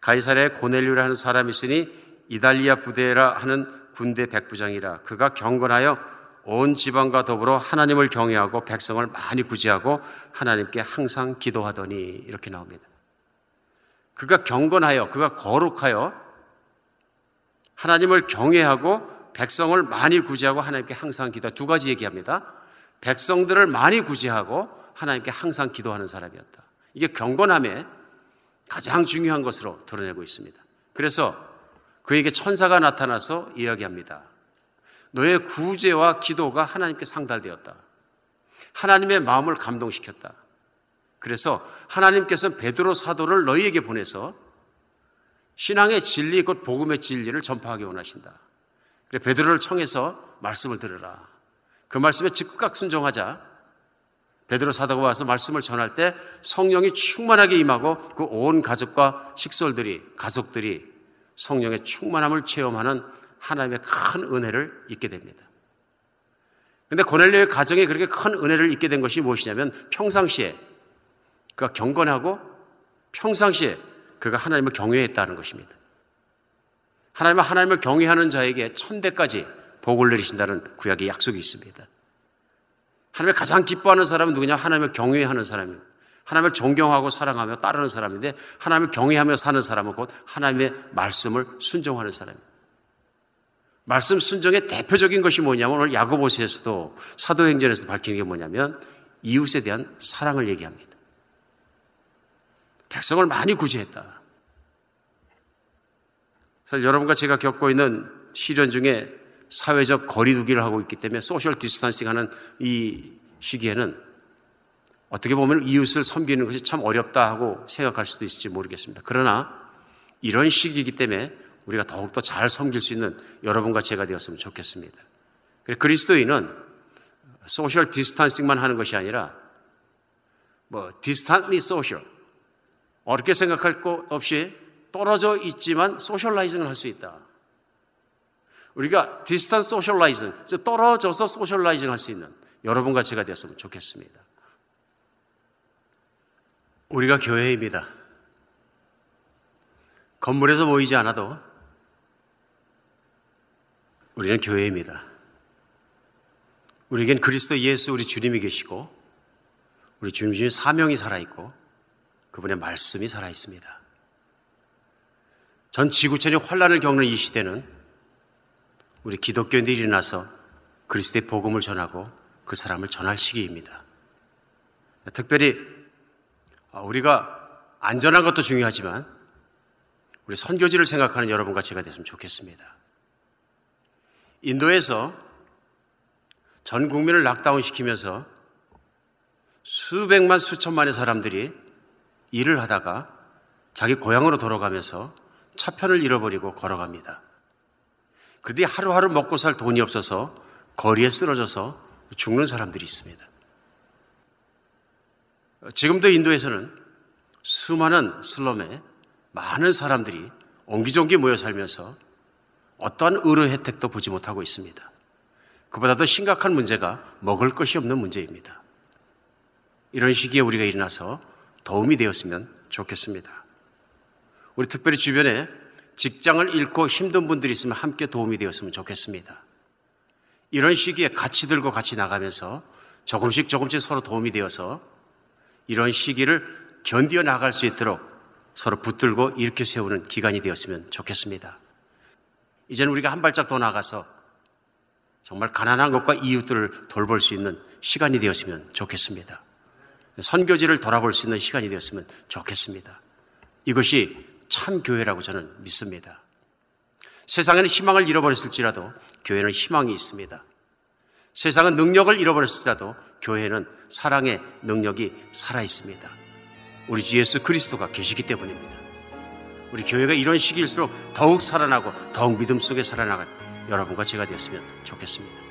가이사랴에 고넬류라 하는 사람이 있으니 이달리아 부대라 하는 군대 백부장이라 그가 경건하여 온 지방과 더불어 하나님을 경외하고 백성을 많이 구제하고 하나님께 항상 기도하더니 이렇게 나옵니다. 그가 경건하여 그가 거룩하여 하나님을 경외하고 백성을 많이 구제하고 하나님께 항상 기도. 두 가지 얘기합니다. 백성들을 많이 구제하고 하나님께 항상 기도하는 사람이었다. 이게 경건함의 가장 중요한 것으로 드러내고 있습니다. 그래서 그에게 천사가 나타나서 이야기합니다. 너의 구제와 기도가 하나님께 상달되었다. 하나님의 마음을 감동시켰다. 그래서 하나님께서 베드로 사도를 너희에게 보내서 신앙의 진리, 곧 복음의 진리를 전파하기 원하신다. 그래 베드로를 청해서 말씀을 들으라. 그 말씀에 즉각 순종하자. 베드로 사도가 와서 말씀을 전할 때 성령이 충만하게 임하고 그 온 가족과 식솔들이 가족들이 성령의 충만함을 체험하는 하나님의 큰 은혜를 잊게 됩니다. 근데 고넬료의 가정에 그렇게 큰 은혜를 잊게 된 것이 무엇이냐면 평상시에 그가 경건하고 평상시에 그가 하나님을 경외했다는 것입니다. 하나님은 하나님을 경외하는 자에게 천대까지 복을 내리신다는 구약의 약속이 있습니다. 하나님을 가장 기뻐하는 사람은 누구냐? 하나님을 경외하는 사람입니다. 하나님을 존경하고 사랑하며 따르는 사람인데 하나님을 경외하며 사는 사람은 곧 하나님의 말씀을 순종하는 사람입니다. 말씀 순종의 대표적인 것이 뭐냐면 오늘 야고보서에서도 사도행전에서 밝히는 게 뭐냐면 이웃에 대한 사랑을 얘기합니다. 백성을 많이 구제했다. 사실 여러분과 제가 겪고 있는 시련 중에 사회적 거리두기를 하고 있기 때문에 social distancing 하는 이 시기에는 어떻게 보면 이웃을 섬기는 것이 참 어렵다 하고 생각할 수도 있을지 모르겠습니다. 그러나 이런 시기이기 때문에 우리가 더욱더 잘 섬길 수 있는 여러분과 제가 되었으면 좋겠습니다. 그리스도인은 social distancing만 하는 것이 아니라 뭐 distantly social 어렵게 생각할 것 없이 떨어져 있지만 socializing을 할 수 있다. 우리가 distant socializing, 떨어져서 socializing 할 수 있는 여러분과 제가 되었으면 좋겠습니다. 우리가 교회입니다. 건물에서 모이지 않아도 우리는 교회입니다. 우리에겐 그리스도 예수 우리 주님이 계시고 우리 주님의 사명이 살아있고 그분의 말씀이 살아있습니다. 전 지구촌이 환란을 겪는 이 시대는 우리 기독교인들이 일어나서 그리스도의 복음을 전하고 그 사람을 전할 시기입니다. 특별히 우리가 안전한 것도 중요하지만 우리 선교지를 생각하는 여러분과 제가 됐으면 좋겠습니다. 인도에서 전 국민을 락다운 시키면서 수백만 수천만의 사람들이 일을 하다가 자기 고향으로 돌아가면서 차편을 잃어버리고 걸어갑니다. 그런데 하루하루 먹고 살 돈이 없어서 거리에 쓰러져서 죽는 사람들이 있습니다. 지금도 인도에서는 수많은 슬럼에 많은 사람들이 옹기종기 모여 살면서 어떠한 의료 혜택도 보지 못하고 있습니다. 그보다도 심각한 문제가 먹을 것이 없는 문제입니다. 이런 시기에 우리가 일어나서 도움이 되었으면 좋겠습니다. 우리 특별히 주변에 직장을 잃고 힘든 분들이 있으면 함께 도움이 되었으면 좋겠습니다. 이런 시기에 같이 들고 같이 나가면서 조금씩 조금씩 서로 도움이 되어서 이런 시기를 견디어 나갈 수 있도록 서로 붙들고 일으켜 세우는 기간이 되었으면 좋겠습니다. 이제는 우리가 한 발짝 더 나가서 정말 가난한 것과 이웃들을 돌볼 수 있는 시간이 되었으면 좋겠습니다. 선교지를 돌아볼 수 있는 시간이 되었으면 좋겠습니다. 이것이 참 교회라고 저는 믿습니다. 세상에는 희망을 잃어버렸을지라도 교회는 희망이 있습니다. 세상은 능력을 잃어버렸을지라도 교회는 사랑의 능력이 살아 있습니다. 우리 주 예수 그리스도가 계시기 때문입니다. 우리 교회가 이런 시기일수록 더욱 살아나고 더욱 믿음 속에 살아나갈 여러분과 제가 되었으면 좋겠습니다.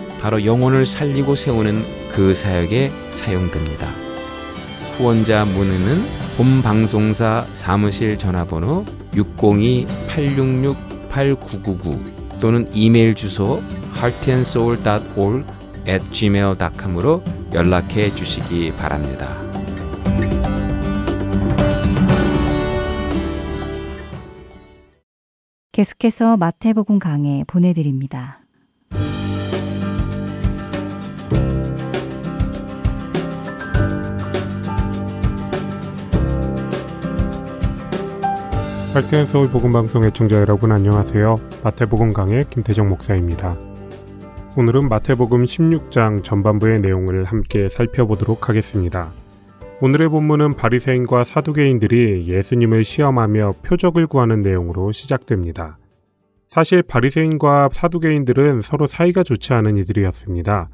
바로 영혼을 살리고 세우는 그 사역에 사용됩니다. 후원자 문의는 본 방송사 사무실 전화번호 602-866-8999 또는 이메일 주소 heartandsoul.org at gmail.com으로 연락해 주시기 바랍니다. 계속해서 마태복음 강해 보내드립니다. 할텐 서울 복음 방송 의청자 여러분 안녕하세요. 마태복음 강의 김태정 목사입니다. 오늘은 마태복음 16장 전반부의 내용을 함께 살펴보도록 하겠습니다. 오늘의 본문은 바리새인과 사두개인들이 예수님을 시험하며 표적을 구하는 내용으로 시작됩니다. 사실 바리새인과 사두개인들은 서로 사이가 좋지 않은 이들이었습니다.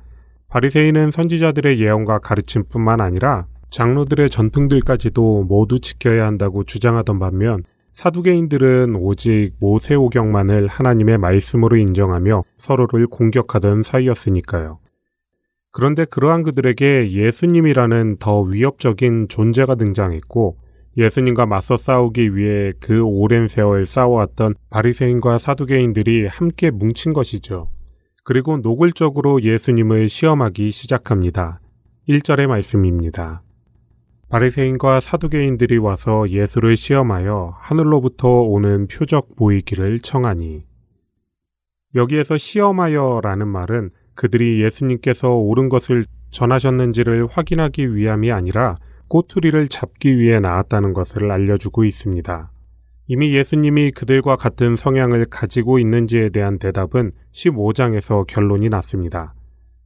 바리새인은 선지자들의 예언과 가르침뿐만 아니라 장로들의 전통들까지도 모두 지켜야 한다고 주장하던 반면 사두개인들은 오직 모세오경만을 하나님의 말씀으로 인정하며 서로를 공격하던 사이였으니까요. 그런데 그러한 그들에게 예수님이라는 더 위협적인 존재가 등장했고 예수님과 맞서 싸우기 위해 그 오랜 세월 싸워왔던 바리새인과 사두개인들이 함께 뭉친 것이죠. 그리고 노골적으로 예수님을 시험하기 시작합니다. 1절의 말씀입니다. 바리새인과 사두개인들이 와서 예수를 시험하여 하늘로부터 오는 표적 보이기를 청하니 여기에서 시험하여라는 말은 그들이 예수님께서 옳은 것을 전하셨는지를 확인하기 위함이 아니라 꼬투리를 잡기 위해 나왔다는 것을 알려주고 있습니다. 이미 예수님이 그들과 같은 성향을 가지고 있는지에 대한 대답은 15장에서 결론이 났습니다.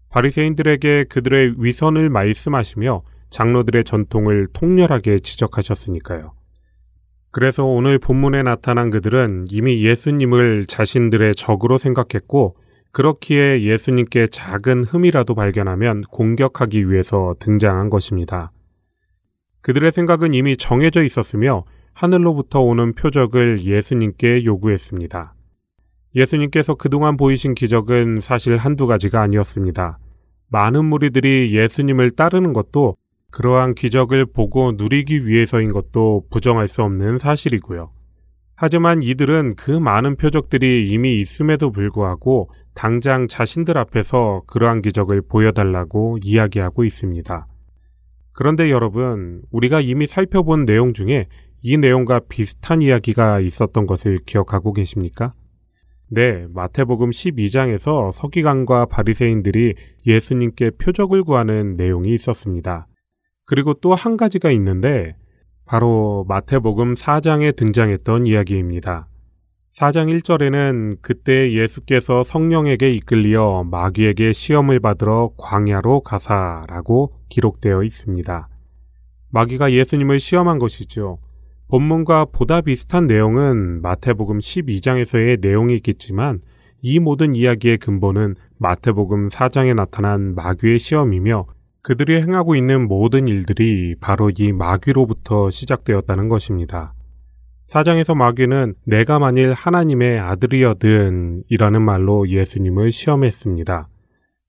바리새인들에게 그들의 위선을 말씀하시며 장로들의 전통을 통렬하게 지적하셨으니까요. 그래서 오늘 본문에 나타난 그들은 이미 예수님을 자신들의 적으로 생각했고 그렇기에 예수님께 작은 흠이라도 발견하면 공격하기 위해서 등장한 것입니다. 그들의 생각은 이미 정해져 있었으며 하늘로부터 오는 표적을 예수님께 요구했습니다. 예수님께서 그동안 보이신 기적은 사실 한두 가지가 아니었습니다. 많은 무리들이 예수님을 따르는 것도 그러한 기적을 보고 누리기 위해서인 것도 부정할 수 없는 사실이고요. 하지만 이들은 그 많은 표적들이 이미 있음에도 불구하고 당장 자신들 앞에서 그러한 기적을 보여달라고 이야기하고 있습니다. 그런데 여러분, 우리가 이미 살펴본 내용 중에 이 내용과 비슷한 이야기가 있었던 것을 기억하고 계십니까? 네, 마태복음 12장에서 서기관과 바리새인들이 예수님께 표적을 구하는 내용이 있었습니다. 그리고 또 한 가지가 있는데 바로 마태복음 4장에 등장했던 이야기입니다. 4장 1절에는 그때 예수께서 성령에게 이끌리어 마귀에게 시험을 받으러 광야로 가사라고 기록되어 있습니다. 마귀가 예수님을 시험한 것이죠. 본문과 보다 비슷한 내용은 마태복음 12장에서의 내용이 있겠지만 이 모든 이야기의 근본은 마태복음 4장에 나타난 마귀의 시험이며 그들이 행하고 있는 모든 일들이 바로 이 마귀로부터 시작되었다는 것입니다. 사장에서 마귀는 내가 만일 하나님의 아들이어든 이라는 말로 예수님을 시험했습니다.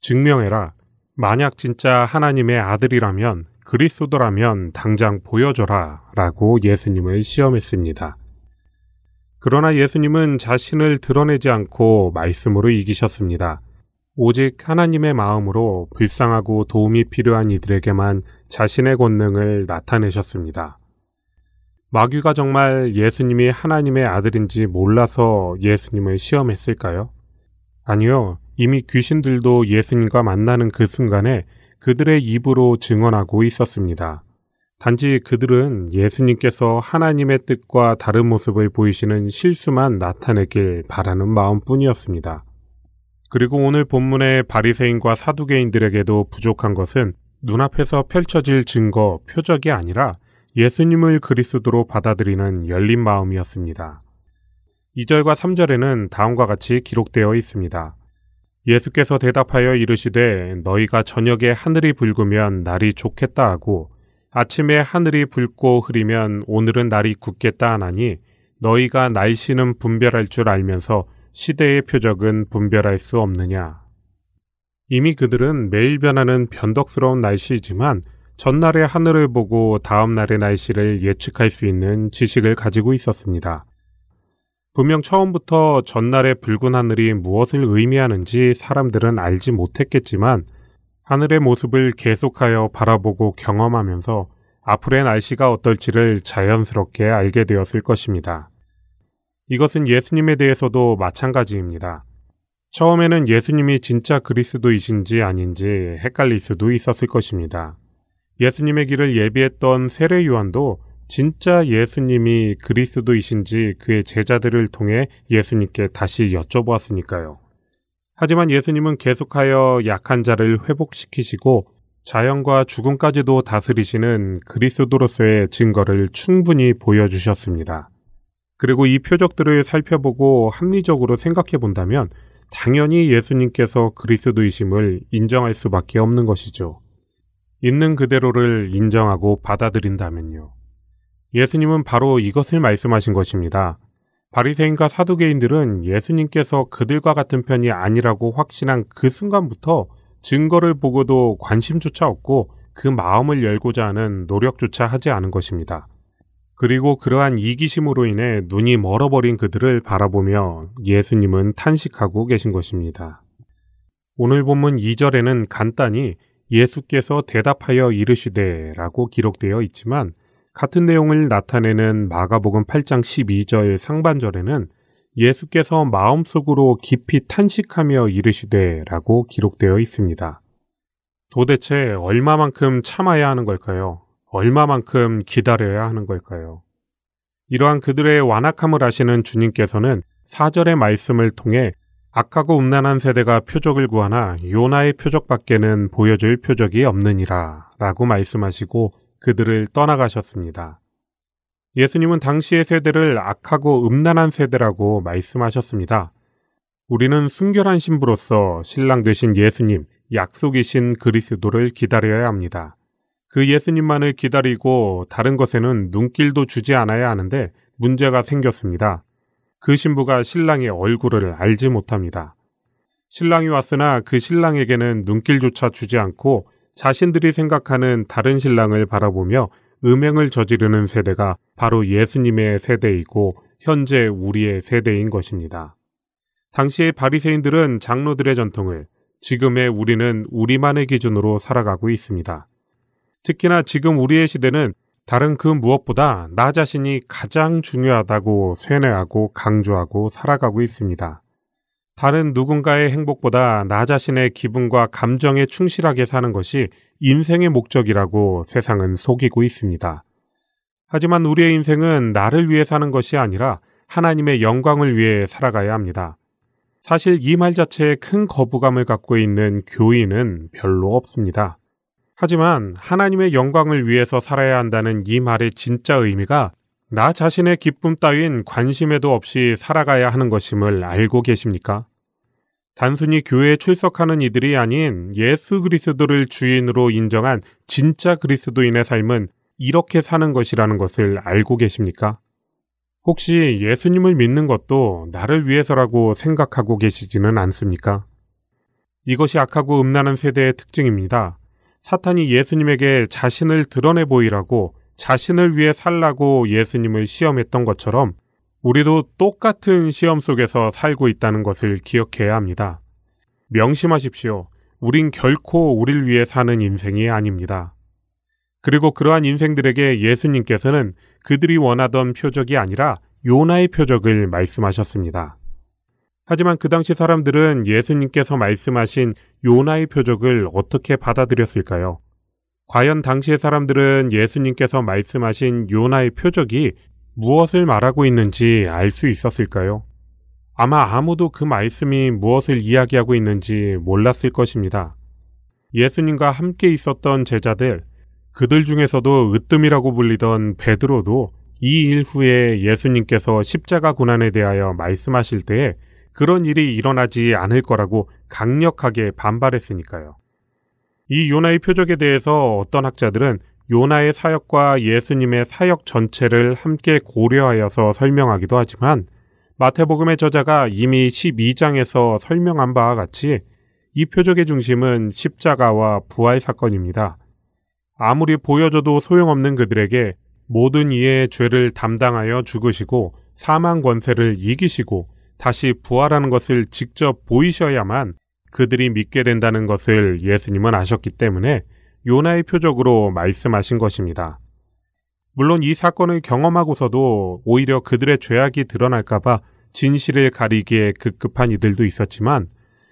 증명해라. 만약 진짜 하나님의 아들이라면 그리스도라면 당장 보여줘라 라고 예수님을 시험했습니다. 그러나 예수님은 자신을 드러내지 않고 말씀으로 이기셨습니다. 오직 하나님의 마음으로 불쌍하고 도움이 필요한 이들에게만 자신의 권능을 나타내셨습니다. 마귀가 정말 예수님이 하나님의 아들인지 몰라서 예수님을 시험했을까요? 아니요. 이미 귀신들도 예수님과 만나는 그 순간에 그들의 입으로 증언하고 있었습니다. 단지 그들은 예수님께서 하나님의 뜻과 다른 모습을 보이시는 실수만 나타내길 바라는 마음뿐이었습니다. 그리고 오늘 본문의 바리새인과 사두개인들에게도 부족한 것은 눈앞에서 펼쳐질 증거, 표적이 아니라 예수님을 그리스도로 받아들이는 열린 마음이었습니다. 2절과 3절에는 다음과 같이 기록되어 있습니다. 예수께서 대답하여 이르시되 너희가 저녁에 하늘이 붉으면 날이 좋겠다 하고 아침에 하늘이 붉고 흐리면 오늘은 날이 굳겠다 하나니 너희가 날씨는 분별할 줄 알면서 시대의 표적은 분별할 수 없느냐. 이미 그들은 매일 변하는 변덕스러운 날씨이지만 전날의 하늘을 보고 다음날의 날씨를 예측할 수 있는 지식을 가지고 있었습니다. 분명 처음부터 전날의 붉은 하늘이 무엇을 의미하는지 사람들은 알지 못했겠지만 하늘의 모습을 계속하여 바라보고 경험하면서 앞으로의 날씨가 어떨지를 자연스럽게 알게 되었을 것입니다. 이것은 예수님에 대해서도 마찬가지입니다. 처음에는 예수님이 진짜 그리스도이신지 아닌지 헷갈릴 수도 있었을 것입니다. 예수님의 길을 예비했던 세례 요한도 진짜 예수님이 그리스도이신지 그의 제자들을 통해 예수님께 다시 여쭤보았으니까요. 하지만 예수님은 계속하여 약한 자를 회복시키시고 자연과 죽음까지도 다스리시는 그리스도로서의 증거를 충분히 보여주셨습니다. 그리고 이 표적들을 살펴보고 합리적으로 생각해 본다면 당연히 예수님께서 그리스도이심을 인정할 수밖에 없는 것이죠. 있는 그대로를 인정하고 받아들인다면요. 예수님은 바로 이것을 말씀하신 것입니다. 바리새인과 사두개인들은 예수님께서 그들과 같은 편이 아니라고 확신한 그 순간부터 증거를 보고도 관심조차 없고 그 마음을 열고자 하는 노력조차 하지 않은 것입니다. 그리고 그러한 이기심으로 인해 눈이 멀어버린 그들을 바라보며 예수님은 탄식하고 계신 것입니다. 오늘 본문 2절에는 간단히 예수께서 대답하여 이르시되 라고 기록되어 있지만 같은 내용을 나타내는 마가복음 8장 12절 상반절에는 예수께서 마음속으로 깊이 탄식하며 이르시되 라고 기록되어 있습니다. 도대체 얼마만큼 참아야 하는 걸까요? 얼마만큼 기다려야 하는 걸까요? 이러한 그들의 완악함을 아시는 주님께서는 4절의 말씀을 통해 악하고 음란한 세대가 표적을 구하나 요나의 표적밖에는 보여줄 표적이 없느니라 라고 말씀하시고 그들을 떠나가셨습니다. 예수님은 당시의 세대를 악하고 음란한 세대라고 말씀하셨습니다. 우리는 순결한 신부로서 신랑 되신 예수님, 약속이신 그리스도를 기다려야 합니다. 그 예수님만을 기다리고 다른 것에는 눈길도 주지 않아야 하는데 문제가 생겼습니다. 그 신부가 신랑의 얼굴을 알지 못합니다. 신랑이 왔으나 그 신랑에게는 눈길조차 주지 않고 자신들이 생각하는 다른 신랑을 바라보며 음행을 저지르는 세대가 바로 예수님의 세대이고 현재 우리의 세대인 것입니다. 당시의 바리새인들은 장로들의 전통을 지금의 우리는 우리만의 기준으로 살아가고 있습니다. 특히나 지금 우리의 시대는 다른 그 무엇보다 나 자신이 가장 중요하다고 쇠뇌하고 강조하고 살아가고 있습니다. 다른 누군가의 행복보다 나 자신의 기분과 감정에 충실하게 사는 것이 인생의 목적이라고 세상은 속이고 있습니다. 하지만 우리의 인생은 나를 위해 사는 것이 아니라 하나님의 영광을 위해 살아가야 합니다. 사실 이 말 자체에 큰 거부감을 갖고 있는 교인은 별로 없습니다. 하지만 하나님의 영광을 위해서 살아야 한다는 이 말의 진짜 의미가 나 자신의 기쁨 따윈 관심에도 없이 살아가야 하는 것임을 알고 계십니까? 단순히 교회에 출석하는 이들이 아닌 예수 그리스도를 주인으로 인정한 진짜 그리스도인의 삶은 이렇게 사는 것이라는 것을 알고 계십니까? 혹시 예수님을 믿는 것도 나를 위해서라고 생각하고 계시지는 않습니까? 이것이 악하고 음란한 세대의 특징입니다. 사탄이 예수님에게 자신을 드러내 보이라고 자신을 위해 살라고 예수님을 시험했던 것처럼 우리도 똑같은 시험 속에서 살고 있다는 것을 기억해야 합니다. 명심하십시오. 우린 결코 우릴 위해 사는 인생이 아닙니다. 그리고 그러한 인생들에게 예수님께서는 그들이 원하던 표적이 아니라 요나의 표적을 말씀하셨습니다. 하지만 그 당시 사람들은 예수님께서 말씀하신 요나의 표적을 어떻게 받아들였을까요? 과연 당시의 사람들은 예수님께서 말씀하신 요나의 표적이 무엇을 말하고 있는지 알 수 있었을까요? 아마 아무도 그 말씀이 무엇을 이야기하고 있는지 몰랐을 것입니다. 예수님과 함께 있었던 제자들, 그들 중에서도 으뜸이라고 불리던 베드로도 이 일 후에 예수님께서 십자가 고난에 대하여 말씀하실 때에 그런 일이 일어나지 않을 거라고 강력하게 반발했으니까요. 이 요나의 표적에 대해서 어떤 학자들은 요나의 사역과 예수님의 사역 전체를 함께 고려하여서 설명하기도 하지만 마태복음의 저자가 이미 12장에서 설명한 바와 같이 이 표적의 중심은 십자가와 부활 사건입니다. 아무리 보여줘도 소용없는 그들에게 모든 이의 죄를 담당하여 죽으시고 사망 권세를 이기시고 다시 부활하는 것을 직접 보이셔야만 그들이 믿게 된다는 것을 예수님은 아셨기 때문에 요나의 표적으로 말씀하신 것입니다. 물론 이 사건을 경험하고서도 오히려 그들의 죄악이 드러날까봐 진실을 가리기에 급급한 이들도 있었지만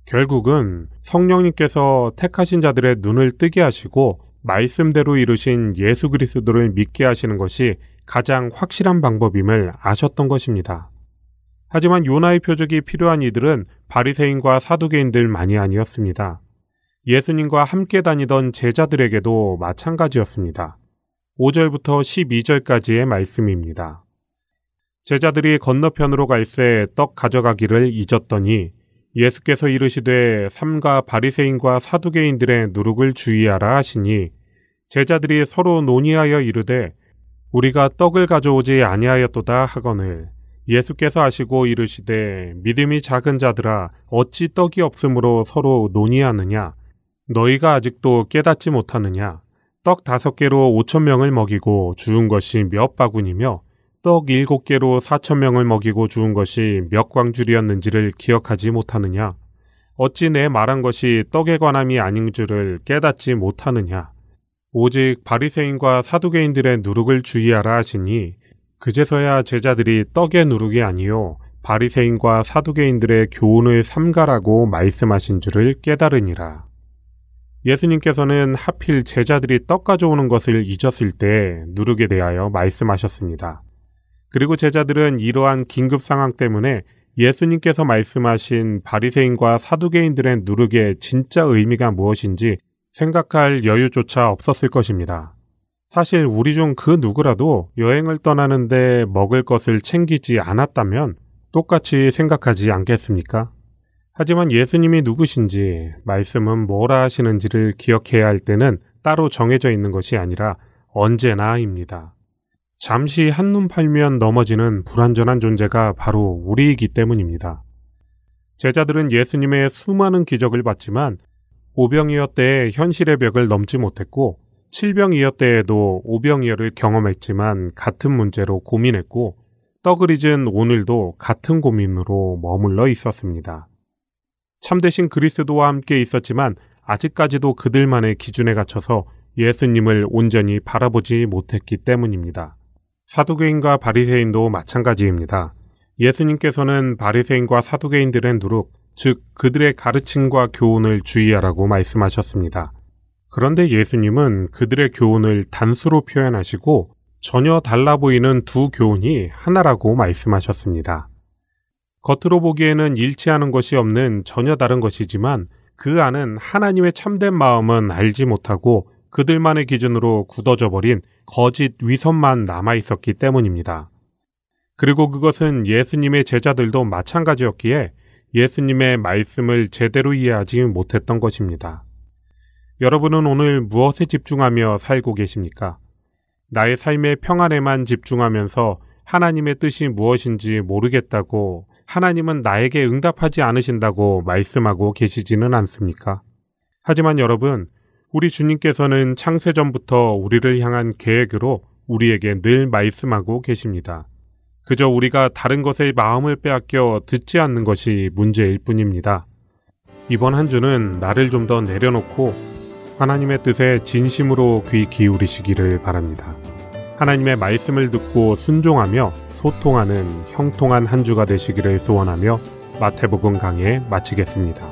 결국은 성령님께서 택하신 자들의 눈을 뜨게 하시고 말씀대로 이루신 예수 그리스도를 믿게 하시는 것이 가장 확실한 방법임을 아셨던 것입니다. 하지만 요나의 표적이 필요한 이들은 바리새인과 사두개인들만이 아니었습니다. 예수님과 함께 다니던 제자들에게도 마찬가지였습니다. 5절부터 12절까지의 말씀입니다. 제자들이 건너편으로 갈새 떡 가져가기를 잊었더니 예수께서 이르시되 삼가 바리새인과 사두개인들의 누룩을 주의하라 하시니 제자들이 서로 논의하여 이르되 우리가 떡을 가져오지 아니하였도다 하거늘 예수께서 하시고 이르시되 믿음이 작은 자들아 어찌 떡이 없으므로 서로 논의하느냐? 너희가 아직도 깨닫지 못하느냐? 떡 다섯 개로 오천 명을 먹이고 주운 것이 몇 바구니며 떡 일곱 개로 사천 명을 먹이고 주운 것이 몇 광줄이었는지를 기억하지 못하느냐? 어찌 내 말한 것이 떡에 관함이 아닌 줄을 깨닫지 못하느냐? 오직 바리새인과 사두개인들의 누룩을 주의하라 하시니 그제서야 제자들이 떡의 누룩이 아니요 바리새인과 사두개인들의 교훈을 삼가라고 말씀하신 줄을 깨달으니라. 예수님께서는 하필 제자들이 떡 가져오는 것을 잊었을 때 누룩에 대하여 말씀하셨습니다. 그리고 제자들은 이러한 긴급 상황 때문에 예수님께서 말씀하신 바리새인과 사두개인들의 누룩의 진짜 의미가 무엇인지 생각할 여유조차 없었을 것입니다. 사실 우리 중 그 누구라도 여행을 떠나는데 먹을 것을 챙기지 않았다면 똑같이 생각하지 않겠습니까? 하지만 예수님이 누구신지, 말씀은 뭐라 하시는지를 기억해야 할 때는 따로 정해져 있는 것이 아니라 언제나입니다. 잠시 한눈 팔면 넘어지는 불완전한 존재가 바로 우리이기 때문입니다. 제자들은 예수님의 수많은 기적을 봤지만 오병이어 때의 현실의 벽을 넘지 못했고 칠병이어 때에도 오병이어를 경험했지만 같은 문제로 고민했고 잊은 오늘도 같은 고민으로 머물러 있었습니다. 참되신 그리스도와 함께 있었지만 아직까지도 그들만의 기준에 갇혀서 예수님을 온전히 바라보지 못했기 때문입니다. 사두개인과 바리새인도 마찬가지입니다. 예수님께서는 바리새인과 사두개인들의 누룩, 즉 그들의 가르침과 교훈을 주의하라고 말씀하셨습니다. 그런데 예수님은 그들의 교훈을 단수로 표현하시고 전혀 달라 보이는 두 교훈이 하나라고 말씀하셨습니다. 겉으로 보기에는 일치하는 것이 없는 전혀 다른 것이지만 그 안은 하나님의 참된 마음은 알지 못하고 그들만의 기준으로 굳어져 버린 거짓 위선만 남아 있었기 때문입니다. 그리고 그것은 예수님의 제자들도 마찬가지였기에 예수님의 말씀을 제대로 이해하지 못했던 것입니다. 여러분은 오늘 무엇에 집중하며 살고 계십니까? 나의 삶의 평안에만 집중하면서 하나님의 뜻이 무엇인지 모르겠다고 하나님은 나에게 응답하지 않으신다고 말씀하고 계시지는 않습니까? 하지만 여러분, 우리 주님께서는 창세전부터 우리를 향한 계획으로 우리에게 늘 말씀하고 계십니다. 그저 우리가 다른 것에 마음을 빼앗겨 듣지 않는 것이 문제일 뿐입니다. 이번 한 주는 나를 좀 더 내려놓고 하나님의 뜻에 진심으로 귀 기울이시기를 바랍니다. 하나님의 말씀을 듣고 순종하며 소통하는 형통한 한 주가 되시기를 소원하며 마태복음 강해 마치겠습니다.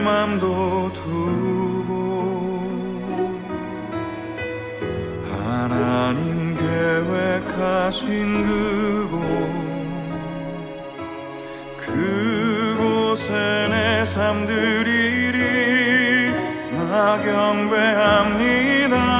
맘도 두고 하나님 계획하신 그곳 그곳에 내 삶들이 나 경배합니다.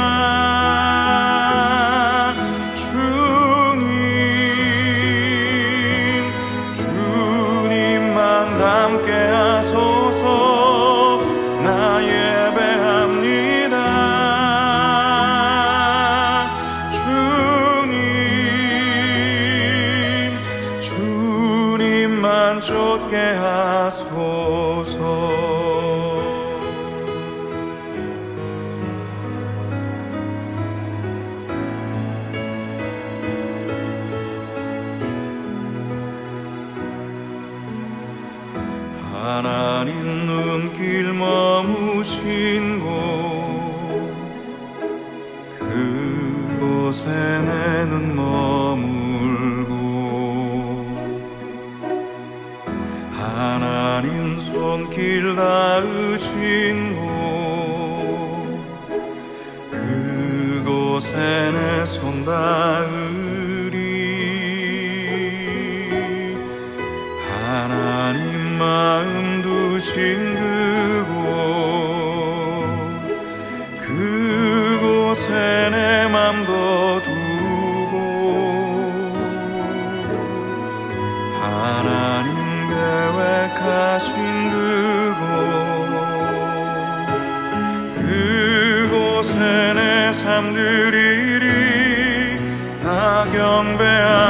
나으신 곳 그곳에 내 손 닿으 sombre